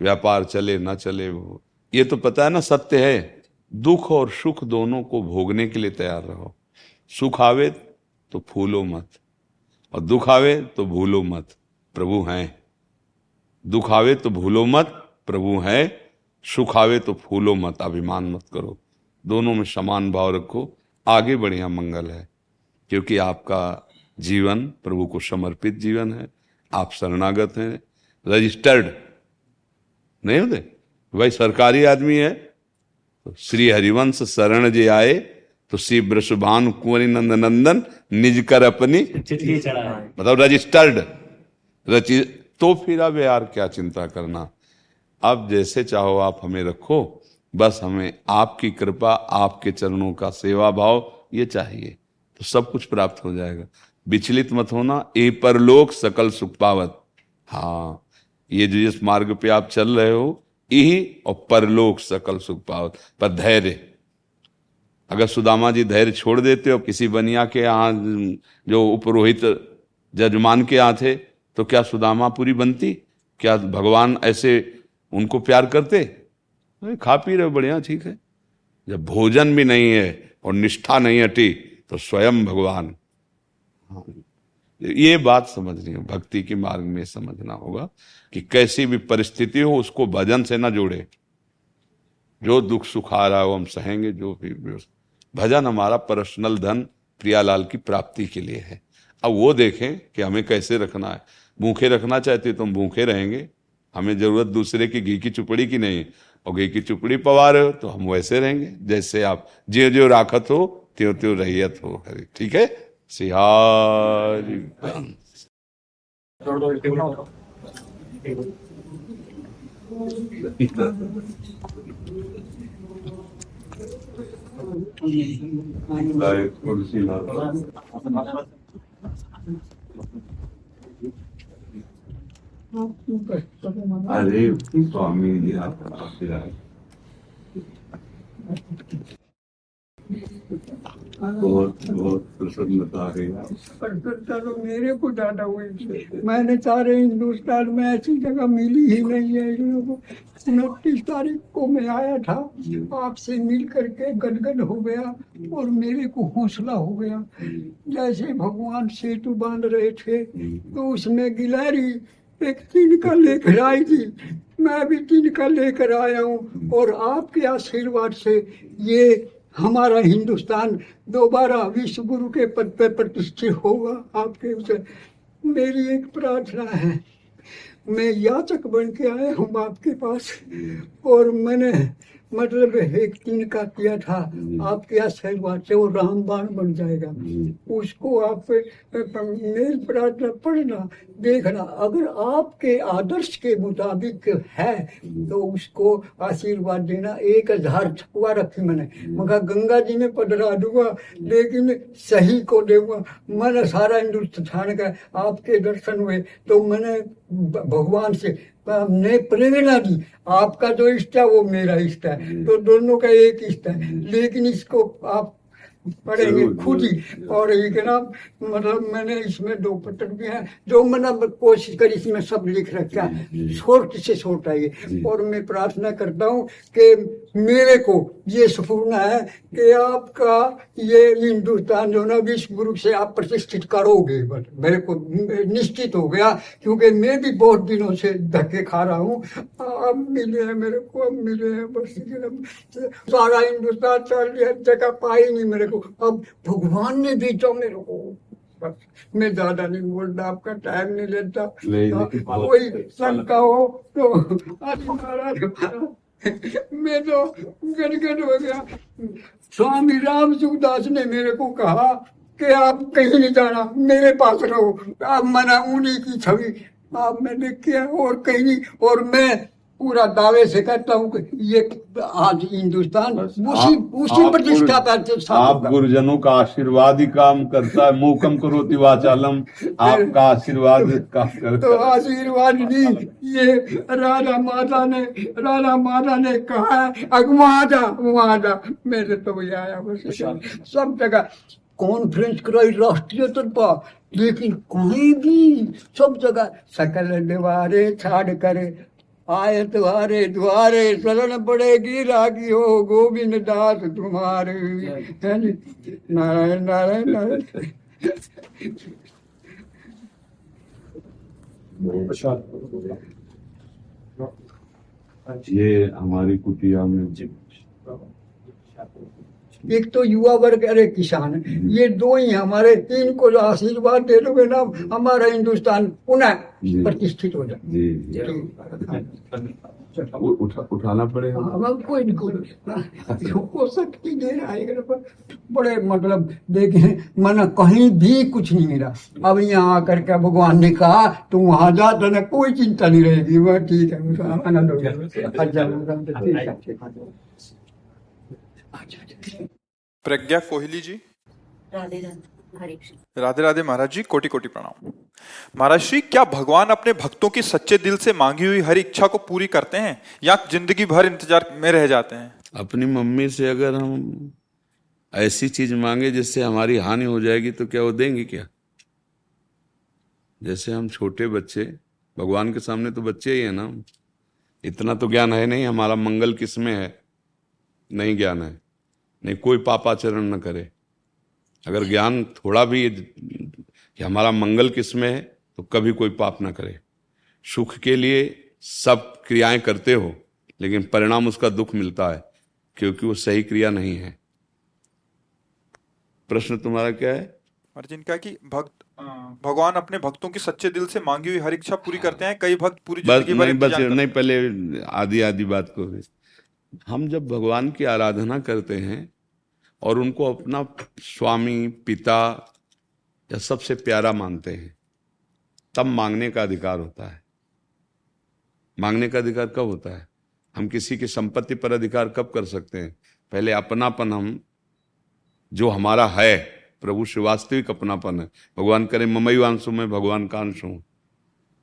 व्यापार चले, ना चले वो। ये तो पता है ना, सत्य है। दुख और सुख दोनों को भोगने के लिए तैयार रहो। सुख आवे तो फूलो मत। और दुख आवे तो भूलो मत, प्रभु हैं। दुख आवे तो भूलो मत, प्रभु हैं। सुख आवे तो फूलो मत, अभिमान मत करो। दोनों में समान भाव रखो। आगे बढ़िया मंगल है, क्योंकि आपका जीवन प्रभु को समर्पित जीवन है। आप शरणागत हैं। रजिस्टर्ड, नहीं होते? भाई सरकारी आदमी है। तो श्री हरिवंश शरण जे आए तो श्री वृषभान कुंवरी नंद नंदन निज कर अपनी मतलब रजिस्टर्ड। रचि तो फिर अब यार क्या चिंता करना। अब जैसे चाहो आप हमें रखो बस हमें आपकी कृपा आपके चरणों का सेवा भाव ये चाहिए। तो सब कुछ प्राप्त हो जाएगा। विचलित मत होना ए परलोक सकल सुख पावत हाँ ये जो जिस मार्ग पे आप चल रहे हो यही और परलोक सकल सुख पावत पर धैर्य अगर सुदामा जी धैर्य छोड़ देते हो, किसी बनिया के यहाँ, जो उपरोहित जजमान के यहाँ थे तो क्या सुदामा पूरी बनती? क्या भगवान ऐसे उनको प्यार करते? खा पी रहे बढ़िया, ठीक है। जब भोजन भी नहीं है और निष्ठा नहीं हटी तो स्वयं भगवान। ये बात समझनी है, भक्ति के मार्ग में समझना होगा कि कैसी भी परिस्थिति हो, उसको भजन से ना जोड़े। जो दुख सुख आ रहा हो, हम सहेंगे, जो भी भजन हमारा पर्सनल धन प्रियालाल की प्राप्ति के लिए है। अब वो देखें कि हमें कैसे रखना है। भूखे रखना चाहते तो हम भूखे रहेंगे। हमें ज़रूरत दूसरे की घी की चुपड़ी की नहीं। और घी की चुपड़ी पवा रहे हो तो हम वैसे रहेंगे। जैसे आप जो जो राखत हो त्यो त्यो रहियत हो ठीक है? सिहारी कुर्सी अरे स्वामी जी आप बहुत बहुत प्रसन्नता है। प्रसन्नता तो मेरे को ज़्यादा हुई मैंने सारे हिंदुस्तान में ऐसी जगह मिली ही नहीं है इन लोगों को। उनतीस तारीख को मैं आया था आपसे मिल करके गदगद हो गया और मेरे को हौसला हो गया। जैसे भगवान सेतु बाँध रहे थे तो उसमें गिलहरी एक तिनका लेकर आई थी। मैं भी तिनका लेकर आया हूँ और आपके आशीर्वाद से ये हमारा हिंदुस्तान दोबारा विश्व गुरु के पद पर प्रतिष्ठित होगा, आपके उसे मेरी एक प्रार्थना है। मैं याचक बन के आया हूँ आपके पास और मैंने मतलब एक दिन का किया था। आपके आशीर्वाद से वो रामबाण बन जाएगा। उसको आप मेल प्रार्थना पढ़ना देखना। अगर आपके आदर्श के मुताबिक है तो उसको आशीर्वाद देना। एक हज़ार छपुआ रखी मैंने। मगर गंगा जी में पधरा दूँगा लेकिन सही को दूँगा मैंने सारा हिंदुस्तान का आपके दर्शन हुए तो मैंने भगवान से ने प्रेरणा दी। आपका जो इष्ट है वो मेरा इष्ट है। तो दोनों का एक इष्ट है। लेकिन इसको आप पढ़ेंगे खुद ही। और एक ना मतलब मैंने इसमें दो पत्र भी हैं जो मैंने कोशिश करी इसमें सब लिख रखा है। छोट से छोटा ये। और मैं प्रार्थना करता हूँ कि मेरे को ये सपूर्ण है कि आपका ये हिंदुस्तान जो ना विश्व गुरु से आप प्रतिष्ठित करोगे। बस मेरे को निश्चित हो गया क्योंकि मैं भी बहुत दिनों से धक्के खा रहा हूँ। अब मिले हैं मेरे को अब मिले हैं बस सारा हिंदुस्तान चल जगह पाई नहीं मेरे को। अब भगवान ने भेजा मेरे को बस मैं ज़्यादा नहीं बोलता आपका टाइम नहीं लेता। कोई शंका हो तो मैं तो गदगद हो गया। स्वामी राम सुखदास ने मेरे को कहा कि आप कहीं नहीं जाना, मेरे पास रहो। आप मना, उन्हीं की छवि आप मैंने किया और कहीं नहीं, और मैं पूरा दावे से कहता हूँ कि ये आज हिंदुस्तान उसी उसी प्रतिष्ठा पर आप गुरुजनों का आशीर्वाद ही काम करता है। मूकम करो तिवाचालम। आपका आशीर्वाद काम करता तो आशीर्वाद नहीं ये राधा माता ने राधा माता ने कहा है जा वहाँ जा मेरे तो वही आया बस सब जगह कॉन्फ्रेंस कराई राष्ट्रीय स्तर पर। लेकिन कोई भी सब जगह सकल दीवारे छाड़ करे आए तुम्हारे द्वारे शरण पड़ेगी रागी हो गोविंद दास तुम्हारे। नारायण नारायण नारायण। ये हमारी कुटिया में एक तो युवा वर्ग अरे किसान ये दो ही हमारे तीन को जो आशीर्वाद दे दोगे ना हमारा हिंदुस्तान पुनः प्रतिष्ठित हो जाए उठा, उठाना पड़ेगा। हाँ, कोई नहीं कोई हो सकती देर आएगा बड़े मतलब देखे मन कहीं भी कुछ नहीं मिला। अब यहाँ आकर के भगवान ने कहा तुम वहाँ जा तो ना कोई चिंता नहीं रहेगी। वह ठीक है आनंद हो गया। प्रज्ञा कोहली जी। राधे राधे राधे राधे महाराज जी कोटि कोटि प्रणाम। महाराज श्री क्या भगवान अपने भक्तों की सच्चे दिल से मांगी हुई हर इच्छा को पूरी करते हैं? या ज़िंदगी भर इंतज़ार में रह जाते हैं? अपनी मम्मी से अगर हम ऐसी चीज़ मांगे जिससे हमारी हानि हो जाएगी तो क्या वो देंगे क्या? जैसे हम छोटे बच्चे भगवान के सामने तो बच्चे ही है ना इतना तो ज्ञान है नहीं हमारा मंगल किसमें है? नहीं ज्ञान है। नहीं कोई पापाचरण न करे। अगर ज्ञान थोड़ा भी कि हमारा मंगल किसमें है तो कभी कोई पाप ना करे। सुख के लिए सब क्रियाएँ करते हो लेकिन परिणाम उसका दुख मिलता है क्योंकि वो सही क्रिया नहीं है। प्रश्न तुम्हारा क्या है? अर्जुन का कि भक्त भगवान अपने भक्तों की सच्चे दिल से मांगी हुई हर इच्छा पूरी करते हैं कई भक्त पूरी बस नहीं बस नहीं पहले आधी आधी बात को हम जब भगवान की आराधना करते हैं और उनको अपना स्वामी, पिता या सबसे प्यारा मानते हैं, तब मांगने का अधिकार होता है। मांगने का अधिकार कब होता है? हम किसी की संपत्ति पर अधिकार कब कर सकते हैं? पहले अपनापन हम, जो हमारा है, प्रभु से वास्तविक अपनापन है। भगवान करे ममई वांशु में भगवान का अंश हूँ।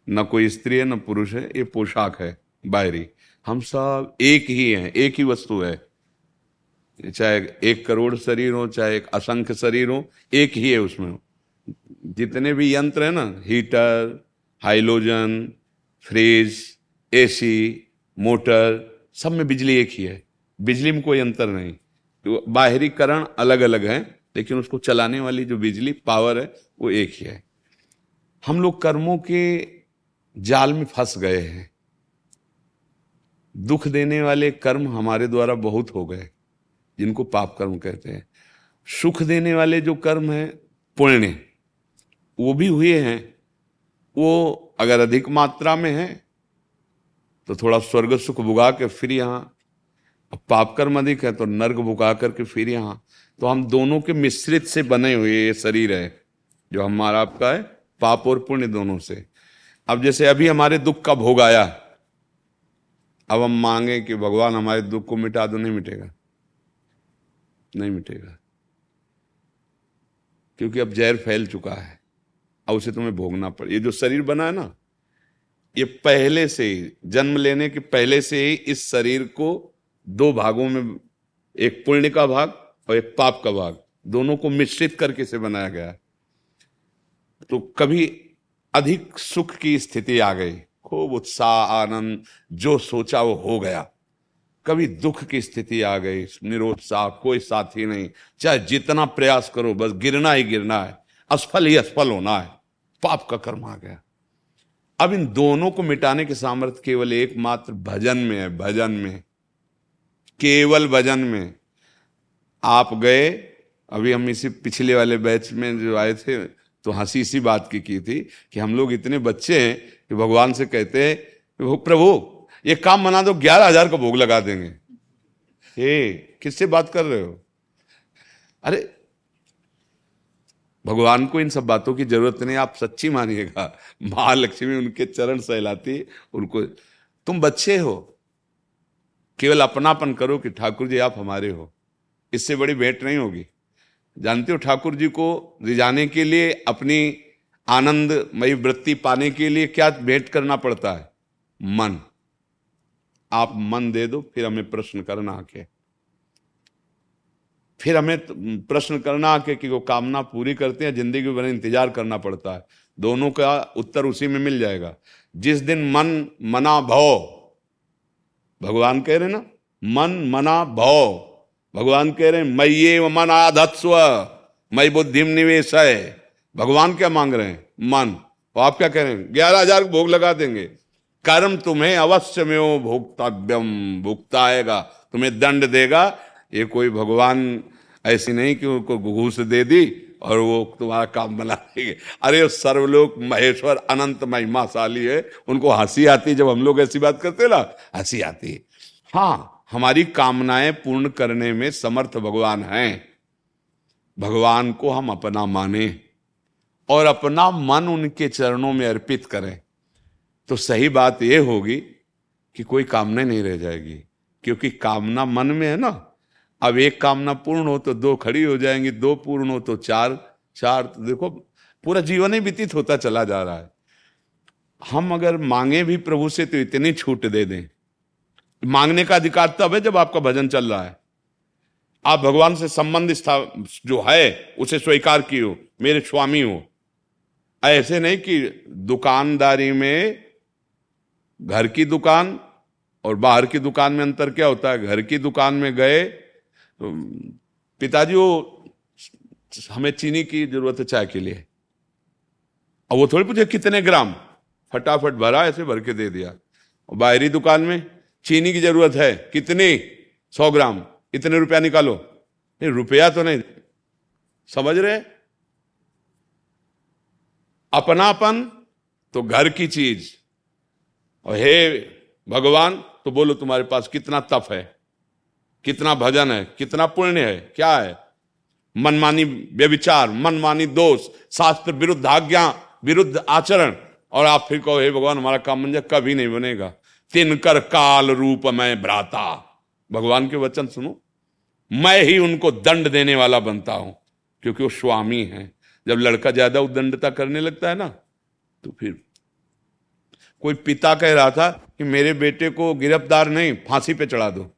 न कोई स्त्री है, न पुरुष है, ये पोशाक है, बाहरी। हम सब एक ही हैं, एक ही वस्तु है। चाहे एक करोड़ शरीर हो, चाहे एक असंख्य शरीर हो, एक ही है उसमें। जितने भी यंत्र है ना, heater, halogen, fridge, AC, motor, सब में बिजली एक ही है। बिजली में कोई अंतर नहीं। तो बाहरी करण अलग अलग है, लेकिन उसको चलाने वाली जो बिजली, पावर है, वो एक ही है। हम लोग कर्मों के जाल में फंस गए हैं। दुख देने वाले कर्म हमारे द्वारा बहुत हो गए, जिनको पाप कर्म कहते हैं। सुख देने वाले जो कर्म है, पुण्य, वो भी हुए हैं। वो अगर अधिक मात्रा में है तो थोड़ा स्वर्ग सुख भुगा के फिर यहाँ, अब पाप कर्म अधिक है तो नर्क भुगा करके फिर यहाँ। तो हम दोनों के मिश्रित से बने हुए ये शरीर है, जो हमारा आपका है, पाप और पुण्य दोनों से। अब जैसे अभी हमारे दुख का भोग आया अब हम मांगे कि भगवान हमारे दुख को मिटा दो, नहीं मिटेगा। नहीं मिटेगा। क्योंकि अब जहर फैल चुका है, अब उसे तुम्हें भोगना पड़े, ये जो शरीर बना है ना, ये पहले से ही, जन्म लेने के पहले से ही इस शरीर को दो भागों में, एक पुण्य का भाग और एक पाप का भाग, दोनों को मिश्रित करके इसे बनाया गया। तो कभी अधिक सुख की स्थिति आ गई। खूब उत्साह, आनंद, जो सोचा वो हो गया। कभी दुख की स्थिति आ गई, निरोत्साह, कोई साथी नहीं। चाहे जितना प्रयास करो, बस गिरना ही गिरना है, असफल ही असफल होना है। पाप का कर्म आ गया। अब इन दोनों को मिटाने के सामर्थ्य केवल एकमात्र भजन में है, भजन में। केवल भजन में। आप गए, अभी हम इसी पिछले वाले बैच में जो आए थे तो हँसी इसी बात की की थी कि हम लोग इतने बच्चे हैं कि भगवान से कहते हैं प्रभु, ये काम बना दो, ग्यारह हज़ार का भोग लगा देंगे। हे, किससे बात कर रहे हो? अरे, भगवान को इन सब बातों की ज़रूरत नहीं, आप सच्ची मानिएगा। महालक्ष्मी उनके चरण सहलाती, उनको, तुम बच्चे हो। केवल अपनापन करो कि ठाकुर जी आप हमारे हो। इससे बड़ी भेंट नहीं होगी। जानते हो ठाकुर जी को रिजाने के लिए अपनी आनंदमयी वृत्ति पाने के लिए क्या भेंट करना पड़ता है? मन। आप मन दे दो, फिर हमें प्रश्न करना आके। फिर हमें प्रश्न करना आके कि वो कामना पूरी करते हैं, ज़िंदगी भर इंतज़ार करना पड़ता है। दोनों का उत्तर उसी में मिल जाएगा। जिस दिन मन मना भव, भगवान कह रहे ना, मन मना भव, भगवान कह रहे हैं ये मन आधत्स्व मई बुद्धि निवेश है भगवान क्या मांग रहे हैं? मन। तो आप क्या कह रहे हैं? ग्यारह हज़ार भोग लगा देंगे। कर्म तुम्हें अवश्य में भोक्तव्यम। भुगता आएगा। तुम्हें दंड देगा। ये कोई भगवान ऐसी नहीं कि उनको घूस दे दी और वो तुम्हारा काम बना देंगे। अरे सर्वलोक महेश्वर अनंत महिमाशाली है। उनको हँसी आती जब हम लोग ऐसी बात करते ना? हँसी आती है। हाँ हमारी कामनाएँ पूर्ण करने में समर्थ भगवान हैं। भगवान को हम अपना माने। और अपना मन उनके चरणों में अर्पित करें तो सही बात यह होगी कि कोई कामना नहीं रह जाएगी, क्योंकि कामना मन में है ना। अब एक कामना पूर्ण हो तो दो खड़ी हो जाएँगी, दो पूर्ण हो तो चार चार तो देखो, पूरा जीवन ही व्यतीत होता चला जा रहा है। हम अगर मांगे भी प्रभु से तो इतनी छूट दे दें। मांगने का अधिकार तब है जब आपका भजन चल रहा है। आप भगवान से संबंध जो है, उसे स्वीकार की हो, मेरे स्वामी हो ऐसे नहीं कि दुकानदारी में घर की दुकान और बाहर की दुकान में अंतर क्या होता है? घर की दुकान में गए तो पिताजी वो हमें चीनी की ज़रूरत है चाय के लिए। अब वो थोड़ी पूछे, कितने ग्राम? फटाफट भरा, ऐसे भर के दे दिया। और बाहरी दुकान में चीनी की ज़रूरत है, कितनी? सौ ग्राम। इतने रुपया निकालो। नहीं, रुपया तो नहीं। समझ रहे अपनापन तो घर की चीज़। और हे भगवान तो बोलो तुम्हारे पास कितना तप है, कितना भजन है, कितना पुण्य है, क्या है? मनमानी व्यविचार मनमानी दोष, शास्त्र विरुद्ध आज्ञा, विरुद्ध आचरण। और आप फिर कहो, हे भगवान, हमारा काम जाए कभी नहीं बनेगा। तिनकर काल रूप में भ्राता। भगवान के वचन सुनो, मैं ही उनको दंड देने वाला बनता हूँ, क्योंकि वो स्वामी है। जब लड़का ज़्यादा उदंडता करने लगता है ना तो फिर कोई पिता कह रहा था कि मेरे बेटे को गिरफ़्तार नहीं, फांसी पे चढ़ा दो।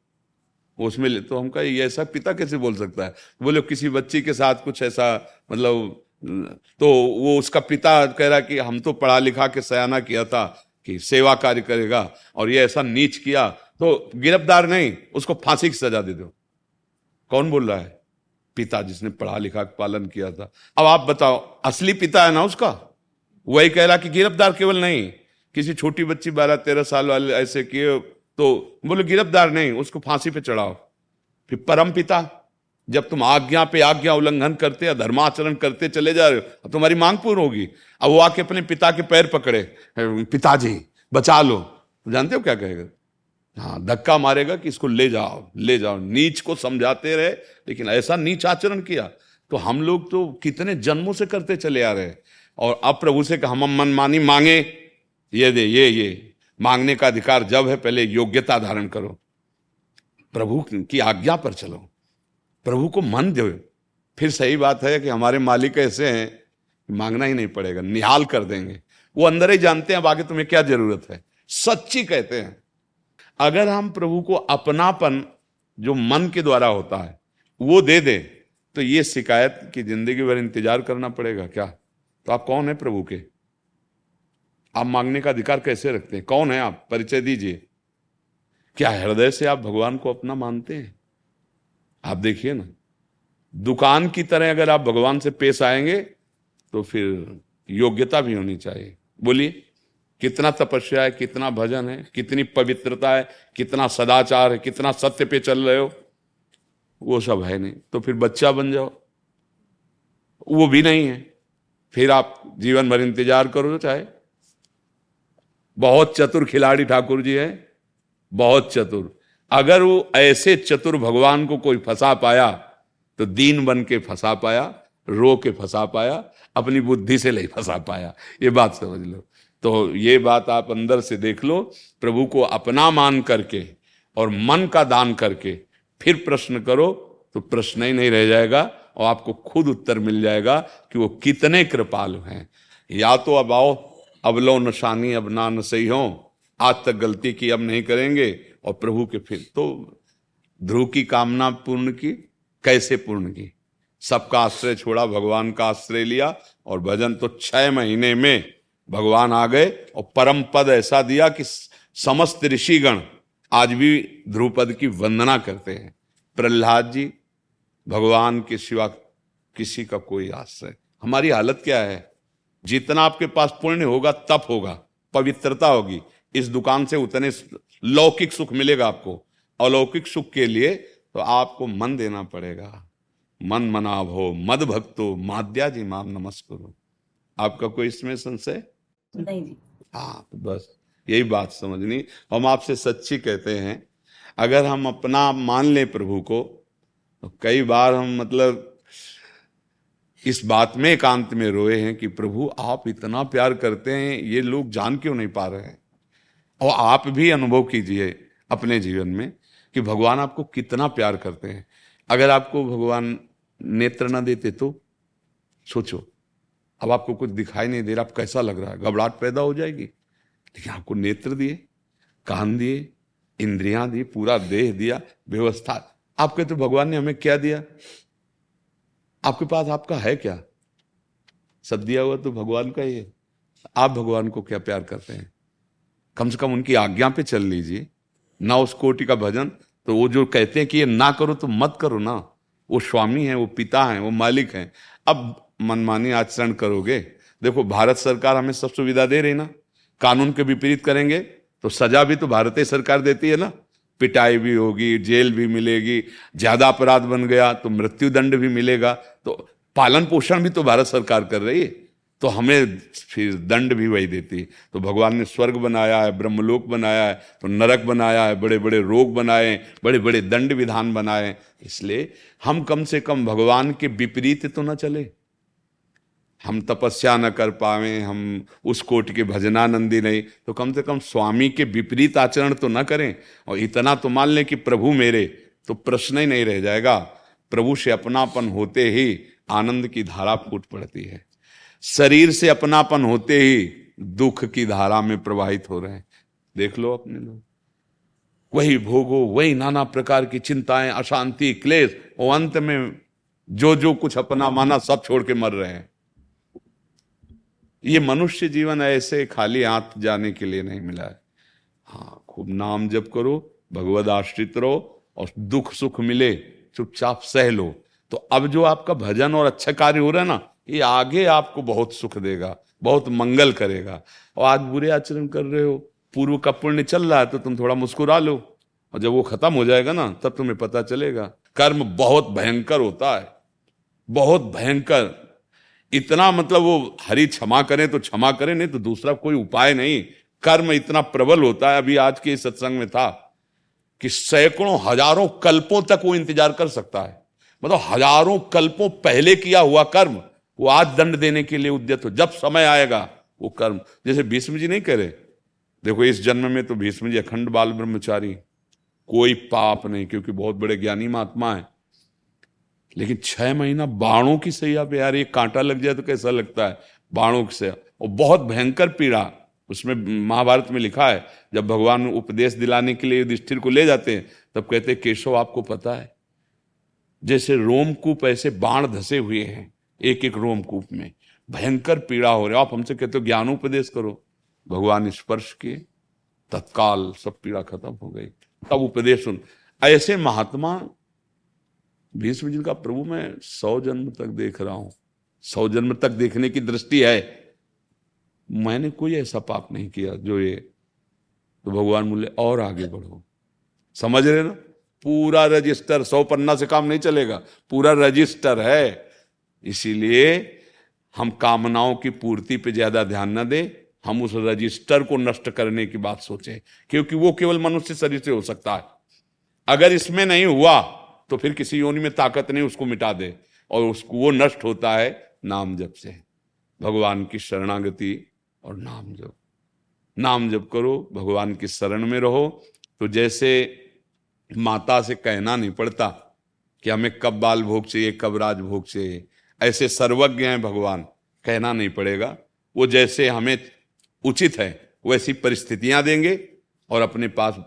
उसमें ले तो हम कहा ऐसा पिता कैसे बोल सकता है? बोले, किसी बच्ची के साथ कुछ ऐसा मतलब तो वो उसका पिता कह रहा कि हम तो पढ़ा लिखा के सयाना किया था कि सेवा कार्य करेगा और ये ऐसा नीच किया तो गिरफ़्तार नहीं, उसको फांसी की सजा दे दो। कौन बोल रहा है? पिता जिसने पढ़ा लिखा पालन किया था। अब आप बताओ, असली पिता है ना उसका? वही कह रहा कि गिरफ़्तार केवल नहीं, किसी छोटी बच्ची बारह तेरह साल वाले ऐसे किए तो बोले, गिरफ़्तार नहीं, उसको फांसी पे चढ़ाओ। फिर परम पिता, जब तुम आज्ञा पे आज्ञा उल्लंघन करते या धर्माचरण करते चले जा रहे हो, अब तुम्हारी मांग पूर्ण होगी। अब वो आके अपने पिता के पैर पकड़े। पिताजी, बचा लो। जानते हो क्या कहेगा? हाँ धक्का मारेगा कि इसको ले जाओ ले जाओ। नीच को समझाते रहे, लेकिन ऐसा नीच आचरण किया तो हम लोग तो कितने जन्मों से करते चले आ रहे हैं। और अब प्रभु से हम मनमानी मांगे, ये दे, ये ये। मांगने का अधिकार जब है, पहले योग्यता धारण करो। प्रभु की आज्ञा पर चलो। प्रभु को मन दो। फिर सही बात है कि हमारे मालिक ऐसे हैं, मांगना ही नहीं पड़ेगा, निहाल कर देंगे। वो अंदर ही जानते हैं आगे तुम्हें क्या ज़रूरत है। सच्ची कहते हैं। अगर हम प्रभु को अपनापन जो मन के द्वारा होता है, वो दे दे तो ये शिकायत की ज़िंदगी भर इंतज़ार करना पड़ेगा क्या? तो आप कौन है प्रभु के? आप मांगने का अधिकार कैसे रखते हैं? कौन है आप? परिचय दीजिए। क्या हृदय से आप भगवान को अपना मानते हैं? आप देखिए ना, दुकान की तरह अगर आप भगवान से पेश आएँगे तो फिर योग्यता भी होनी चाहिए। बोलिए। कितना तपस्या है, कितना भजन है, कितनी पवित्रता है, कितना सदाचार है, कितना सत्य पे चल रहे हो, वो सब है नहीं। तो फिर बच्चा बन जाओ। वो भी नहीं है। फिर आप जीवन भर इंतज़ार करो, चाहे। बहुत चतुर खिलाड़ी ठाकुर जी है, बहुत चतुर। अगर वो ऐसे चतुर भगवान को कोई फंसा पाया तो दीन बन के फंसा पाया, रो के फंसा पाया, अपनी बुद्धि से नहीं फंसा पाया। ये बात समझ लो। तो ये बात आप अंदर से देख लो, प्रभु को अपना मान करके और मन का दान करके फिर प्रश्न करो तो प्रश्न ही नहीं रह जाएगा और आपको खुद उत्तर मिल जाएगा कि वो कितने कृपालु हैं। या तो अब आओ, अब लो नशानी, अब ना न सही हो, आज तक गलती की अब नहीं करेंगे और प्रभु के फिर तो ध्रुव की कामना पूर्ण की, कैसे पूर्ण की? सबका आश्रय छोड़ा, भगवान का आश्रय लिया और भजन तो छह महीने में भगवान आ गए और परम पद ऐसा दिया कि समस्त ऋषिगण आज भी ध्रुपद की वंदना करते हैं। प्रहलाद जी, भगवान के सिवा किसी का कोई आश्रय। हमारी हालत क्या है? जितना आपके पास पुण्य होगा, तप होगा, पवित्रता होगी। इस दुकान से उतने लौकिक सुख मिलेगा आपको। अलौकिक सुख के लिए तो आपको मन देना पड़ेगा। मन मनाव हो, मद भक्तो माद्या जी माम नमस्करो। आपका कोई इसमें संशय? नहीं जी। हाँ तो बस यही बात समझनी। हम आपसे सच्ची कहते हैं, अगर हम अपना मान लें प्रभु को तो कई बार हम मतलब इस बात में एकांत में रोए हैं कि प्रभु, आप इतना प्यार करते हैं, ये लोग जान क्यों नहीं पा रहे हैं? और आप भी अनुभव कीजिए अपने जीवन में कि भगवान आपको कितना प्यार करते हैं। अगर आपको भगवान नेत्र न देते तो सोचो। अब आपको कुछ दिखाई नहीं दे रहा आप कैसा लग रहा है? घबराहट पैदा हो जाएगी। लेकिन आपको नेत्र दिए, कान दिए, इंद्रियाँ दी, पूरा देह दिया, व्यवस्था। आप कहते भगवान ने हमें क्या दिया? आपके पास आपका है क्या? सब दिया हुआ तो भगवान का ही है। आप भगवान को क्या प्यार करते हैं? कम से कम उनकी आज्ञा पे चल लीजिए। ना उस कोटि का भजन तो वो जो कहते हैं कि ये ना करो तो मत करो ना। वो स्वामी है, वो पिता है, वो मालिक है। अब मनमानी आचरण करोगे? देखो, भारत सरकार हमें सब सुविधा दे रही ना। कानून के विपरीत करेंगे तो सजा भी तो भारतीय सरकार देती है ना। पिटाई भी होगी, जेल भी मिलेगी, ज़्यादा अपराध बन गया तो मृत्यु दंड भी मिलेगा। तो पालन पोषण भी तो भारत सरकार कर रही है। तो हमें फिर दंड भी वही देती है। तो भगवान ने स्वर्ग बनाया है, ब्रह्मलोक बनाया है तो नरक बनाया है बड़े बड़े रोग बनाए बड़े बड़े दंड विधान बनाए इसलिए हम कम से कम भगवान के विपरीत तो ना चले। हम तपस्या न कर पावे, हम उस कोट के भजनानंदी नहीं। तो कम से कम स्वामी के विपरीत आचरण तो न करें, और इतना तो मान लें कि प्रभु मेरे तो प्रश्न ही नहीं रह जाएगा। प्रभु से अपनापन होते ही आनंद की धारा फूट पड़ती है। शरीर से अपनापन होते ही दुख की धारा में प्रवाहित हो रहे हैं। देख लो अपने लोग। वही भोगो, वही नाना प्रकार की चिंताएँ, अशांति, क्लेश, और अंत में जो जो कुछ अपना माना सब छोड़ के मर रहे हैं। ये मनुष्य जीवन ऐसे खाली हाथ जाने के लिए नहीं मिला है। हाँ खूब नाम जप करो भगवत आश्रित रहो और दुख सुख मिले, चुपचाप सह लो। तो अब जो आपका भजन और अच्छा कार्य हो रहा है ना, ये आगे आपको बहुत सुख देगा, बहुत मंगल करेगा। और आज बुरे आचरण कर रहे हो, पूर्व का पुण्य चल रहा है तो तुम थोड़ा मुस्कुरा लो। और जब वो खत्म हो जाएगा ना, तब तुम्हें पता चलेगा, कर्म बहुत भयंकर होता है, बहुत भयंकर। इतना मतलब वो हरी क्षमा करें तो क्षमा करें, नहीं तो दूसरा कोई उपाय नहीं। कर्म इतना प्रबल होता है, अभी आज के सत्संग में था कि सैकड़ों, हज़ारों कल्पों तक वो इंतज़ार कर सकता है। मतलब हज़ारों कल्पों पहले किया हुआ कर्म, वो आज दंड देने के लिए उद्यत हो। जब समय आएगा, वो कर्म। जैसे भीष्म जी नहीं करे देखो इस जन्म में तो भीष्म जी अखंड बाल ब्रह्मचारी, कोई पाप नहीं, क्योंकि बहुत बड़े ज्ञानी महात्मा है। लेकिन छह महीना बाणों की सैया पे यार ये कांटा लग जाए तो कैसा लगता है? बाणों की सैया। और बहुत भयंकर पीड़ा। उसमें महाभारत में लिखा है, जब भगवान उपदेश दिलाने के लिए युधिष्ठिर को ले जाते हैं, तब कहते हैं, केशव, आपको पता है, जैसे रोमकूप ऐसे बाण धसे हुए हैं एक एक रोमकूप में, भयंकर पीड़ा हो रही आप हमसे कहते हो, ज्ञानोपदेश करो। भगवान स्पर्श किए, तत्काल सब पीड़ा खत्म हो गई। तब उपदेश सुन। ऐसे महात्मा भीष्म जी का प्रभु, मैं सौ जन्म तक देख रहा हूँ। सौ जन्म तक देखने की दृष्टि है। मैंने कोई ऐसा पाप नहीं किया जो ये तो भगवान बोले और आगे बढ़ो। समझ रहे ना? पूरा रजिस्टर, सौ पन्ना से काम नहीं चलेगा। पूरा रजिस्टर है। इसीलिए हम कामनाओं की पूर्ति पे ज़्यादा ध्यान न दें। हम उस रजिस्टर को नष्ट करने की बात सोचें, क्योंकि वो केवल मनुष्य शरीर से हो सकता है। अगर इसमें नहीं हुआ तो फिर किसी योनि में ताकत नहीं, उसको मिटा दे। और उसको, वो नष्ट होता है नाम जप से। भगवान की शरणागति और नाम जप। नाम जप करो, भगवान की शरण में रहो। तो जैसे माता से कहना नहीं पड़ता कि हमें कब बाल भोग चाहिए, कब राज भोग चाहिए। ऐसे सर्वज्ञ हैं भगवान, कहना नहीं पड़ेगा। वो जैसे हमें उचित है, वैसी परिस्थितियाँ देंगे और अपने पास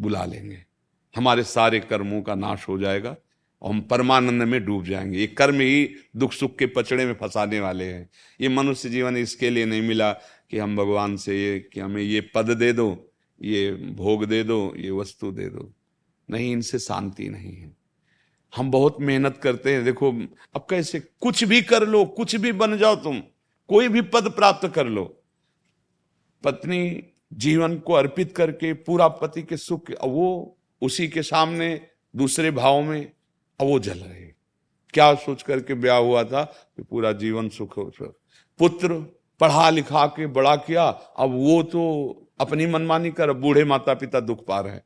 बुला लेंगे। हमारे सारे कर्मों का नाश हो जाएगा और हम परमानंद में डूब जाएँगे। ये कर्म ही दुख सुख के पचड़े में फंसाने वाले हैं। ये मनुष्य जीवन इसके लिए नहीं मिला कि हम भगवान से ये, कि हमें ये पद दे दो, ये भोग दे दो, ये वस्तु दे दो। नहीं, इनसे शांति नहीं है। हम बहुत मेहनत करते हैं। देखो, अब कैसे कुछ भी कर लो, कुछ भी बन जाओ तुम, कोई भी पद प्राप्त कर लो। पत्नी जीवन को अर्पित करके, पूरा पति के सुख, वो उसी के सामने दूसरे भाव में अब वो जल रहे। क्या सोच करके ब्याह हुआ था कि पूरा जीवन सुख पुत्र पढ़ा लिखा के बड़ा किया, अब वो तो अपनी मनमानी कर बूढ़े माता पिता दुख पा रहे हैं।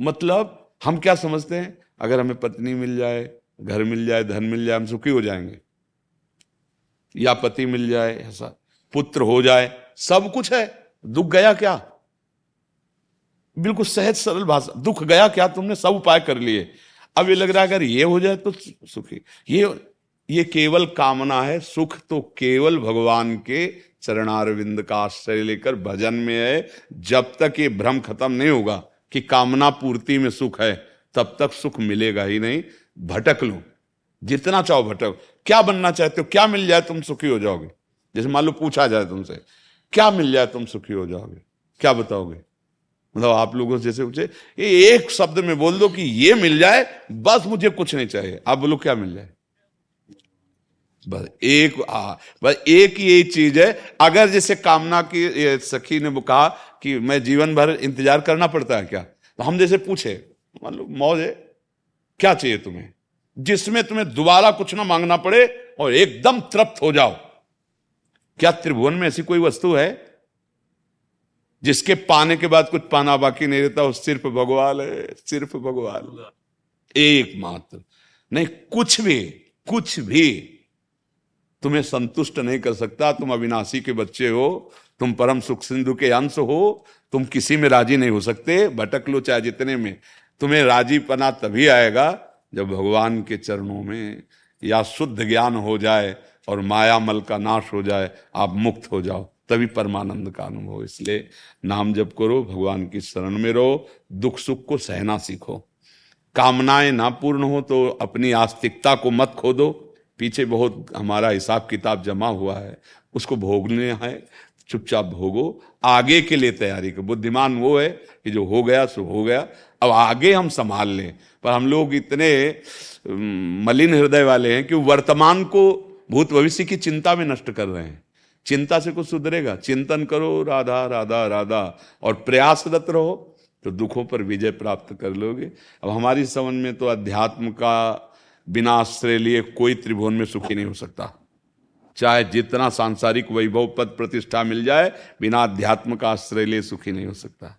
मतलब हम क्या समझते हैं? अगर हमें पत्नी मिल जाए, घर मिल जाए, धन मिल जाए, हम सुखी हो जाएँगे। या पति मिल जाए, ऐसा। पुत्र हो जाए, सब कुछ है। दुख गया क्या? बिल्कुल सहज सरल भाषा। दुख गया क्या तुमने? सब उपाय कर लिए। अब ये लग रहा है अगर ये हो जाए तो सुखी। ये ये केवल कामना है। सुख तो केवल भगवान के चरणारविंद का आश्रय लेकर भजन में है। जब तक ये भ्रम खत्म नहीं होगा कि कामना पूर्ति में सुख है, तब तक सुख मिलेगा ही नहीं। भटक लो। जितना चाहो भटक। क्या बनना चाहते हो? क्या मिल जाए तुम सुखी हो जाओगे? जैसे मान लो पूछा जाए तुमसे, क्या मिल जाए तुम सुखी हो जाओगे? क्या बताओगे? मतलब आप लोगों से जैसे पूछे ये एक शब्द में बोल दो कि ये मिल जाए बस मुझे कुछ नहीं चाहिए। आप बोलो क्या मिल जाए? बस एक आ, बस एक ही चीज़ है। अगर जैसे कामना की सखी ने कहा कि मैं जीवन भर इंतज़ार करना पड़ता है क्या? तो हम जैसे पूछे मान लो मौज है। क्या चाहिए तुम्हें? जिसमें तुम्हें दोबारा कुछ ना मांगना पड़े और एकदम तृप्त हो जाओ। क्या त्रिभुवन में ऐसी कोई वस्तु है? जिसके पाने के बाद कुछ पाना बाकी नहीं रहता, वो सिर्फ़ भगवान है, सिर्फ़ भगवान। एक मात्र नहीं, कुछ भी कुछ भी तुम्हें संतुष्ट नहीं कर सकता, तुम अविनाशी के बच्चे हो, तुम परम सुख सिंधु के अंश हो, तुम किसी में राज़ी नहीं हो सकते, भटक लो चाहे जितने में। तुम्हें राज़ी पना तभी आएगा जब भगवान के चरणों में या शुद्ध ज्ञान हो जाए और मायामल का नाश हो जाए, आप मुक्त हो जाओ। तभी परमानंद का अनुभव इसलिए नाम जप करो, भगवान की शरण में रहो, दुख सुख को सहना सीखो। कामनाएँ ना पूर्ण हो तो अपनी आस्तिकता को मत खो दो पीछे बहुत हमारा हिसाब किताब जमा हुआ है, उसको भोगने है, चुपचाप भोगो। आगे के लिए तैयारी करो। बुद्धिमान वो है कि जो हो गया, सो हो गया। अब आगे हम संभाल लें। पर हम लोग इतने मलिन हृदय वाले हैं कि वर्तमान को भूत भविष्य की चिंता में नष्ट कर रहे हैं। चिंता से कुछ सुधरेगा। चिंतन करो, राधा राधा राधा, और प्रयासरत रहो तो दुखों पर विजय प्राप्त कर लोगे। अब हमारी समझ में तो अध्यात्म का बिना आश्रय लिए कोई त्रिभुवन में सुखी नहीं हो सकता। चाहे जितना सांसारिक वैभव पद प्रतिष्ठा मिल जाए, बिना अध्यात्म का आश्रय लिए सुखी नहीं हो सकता।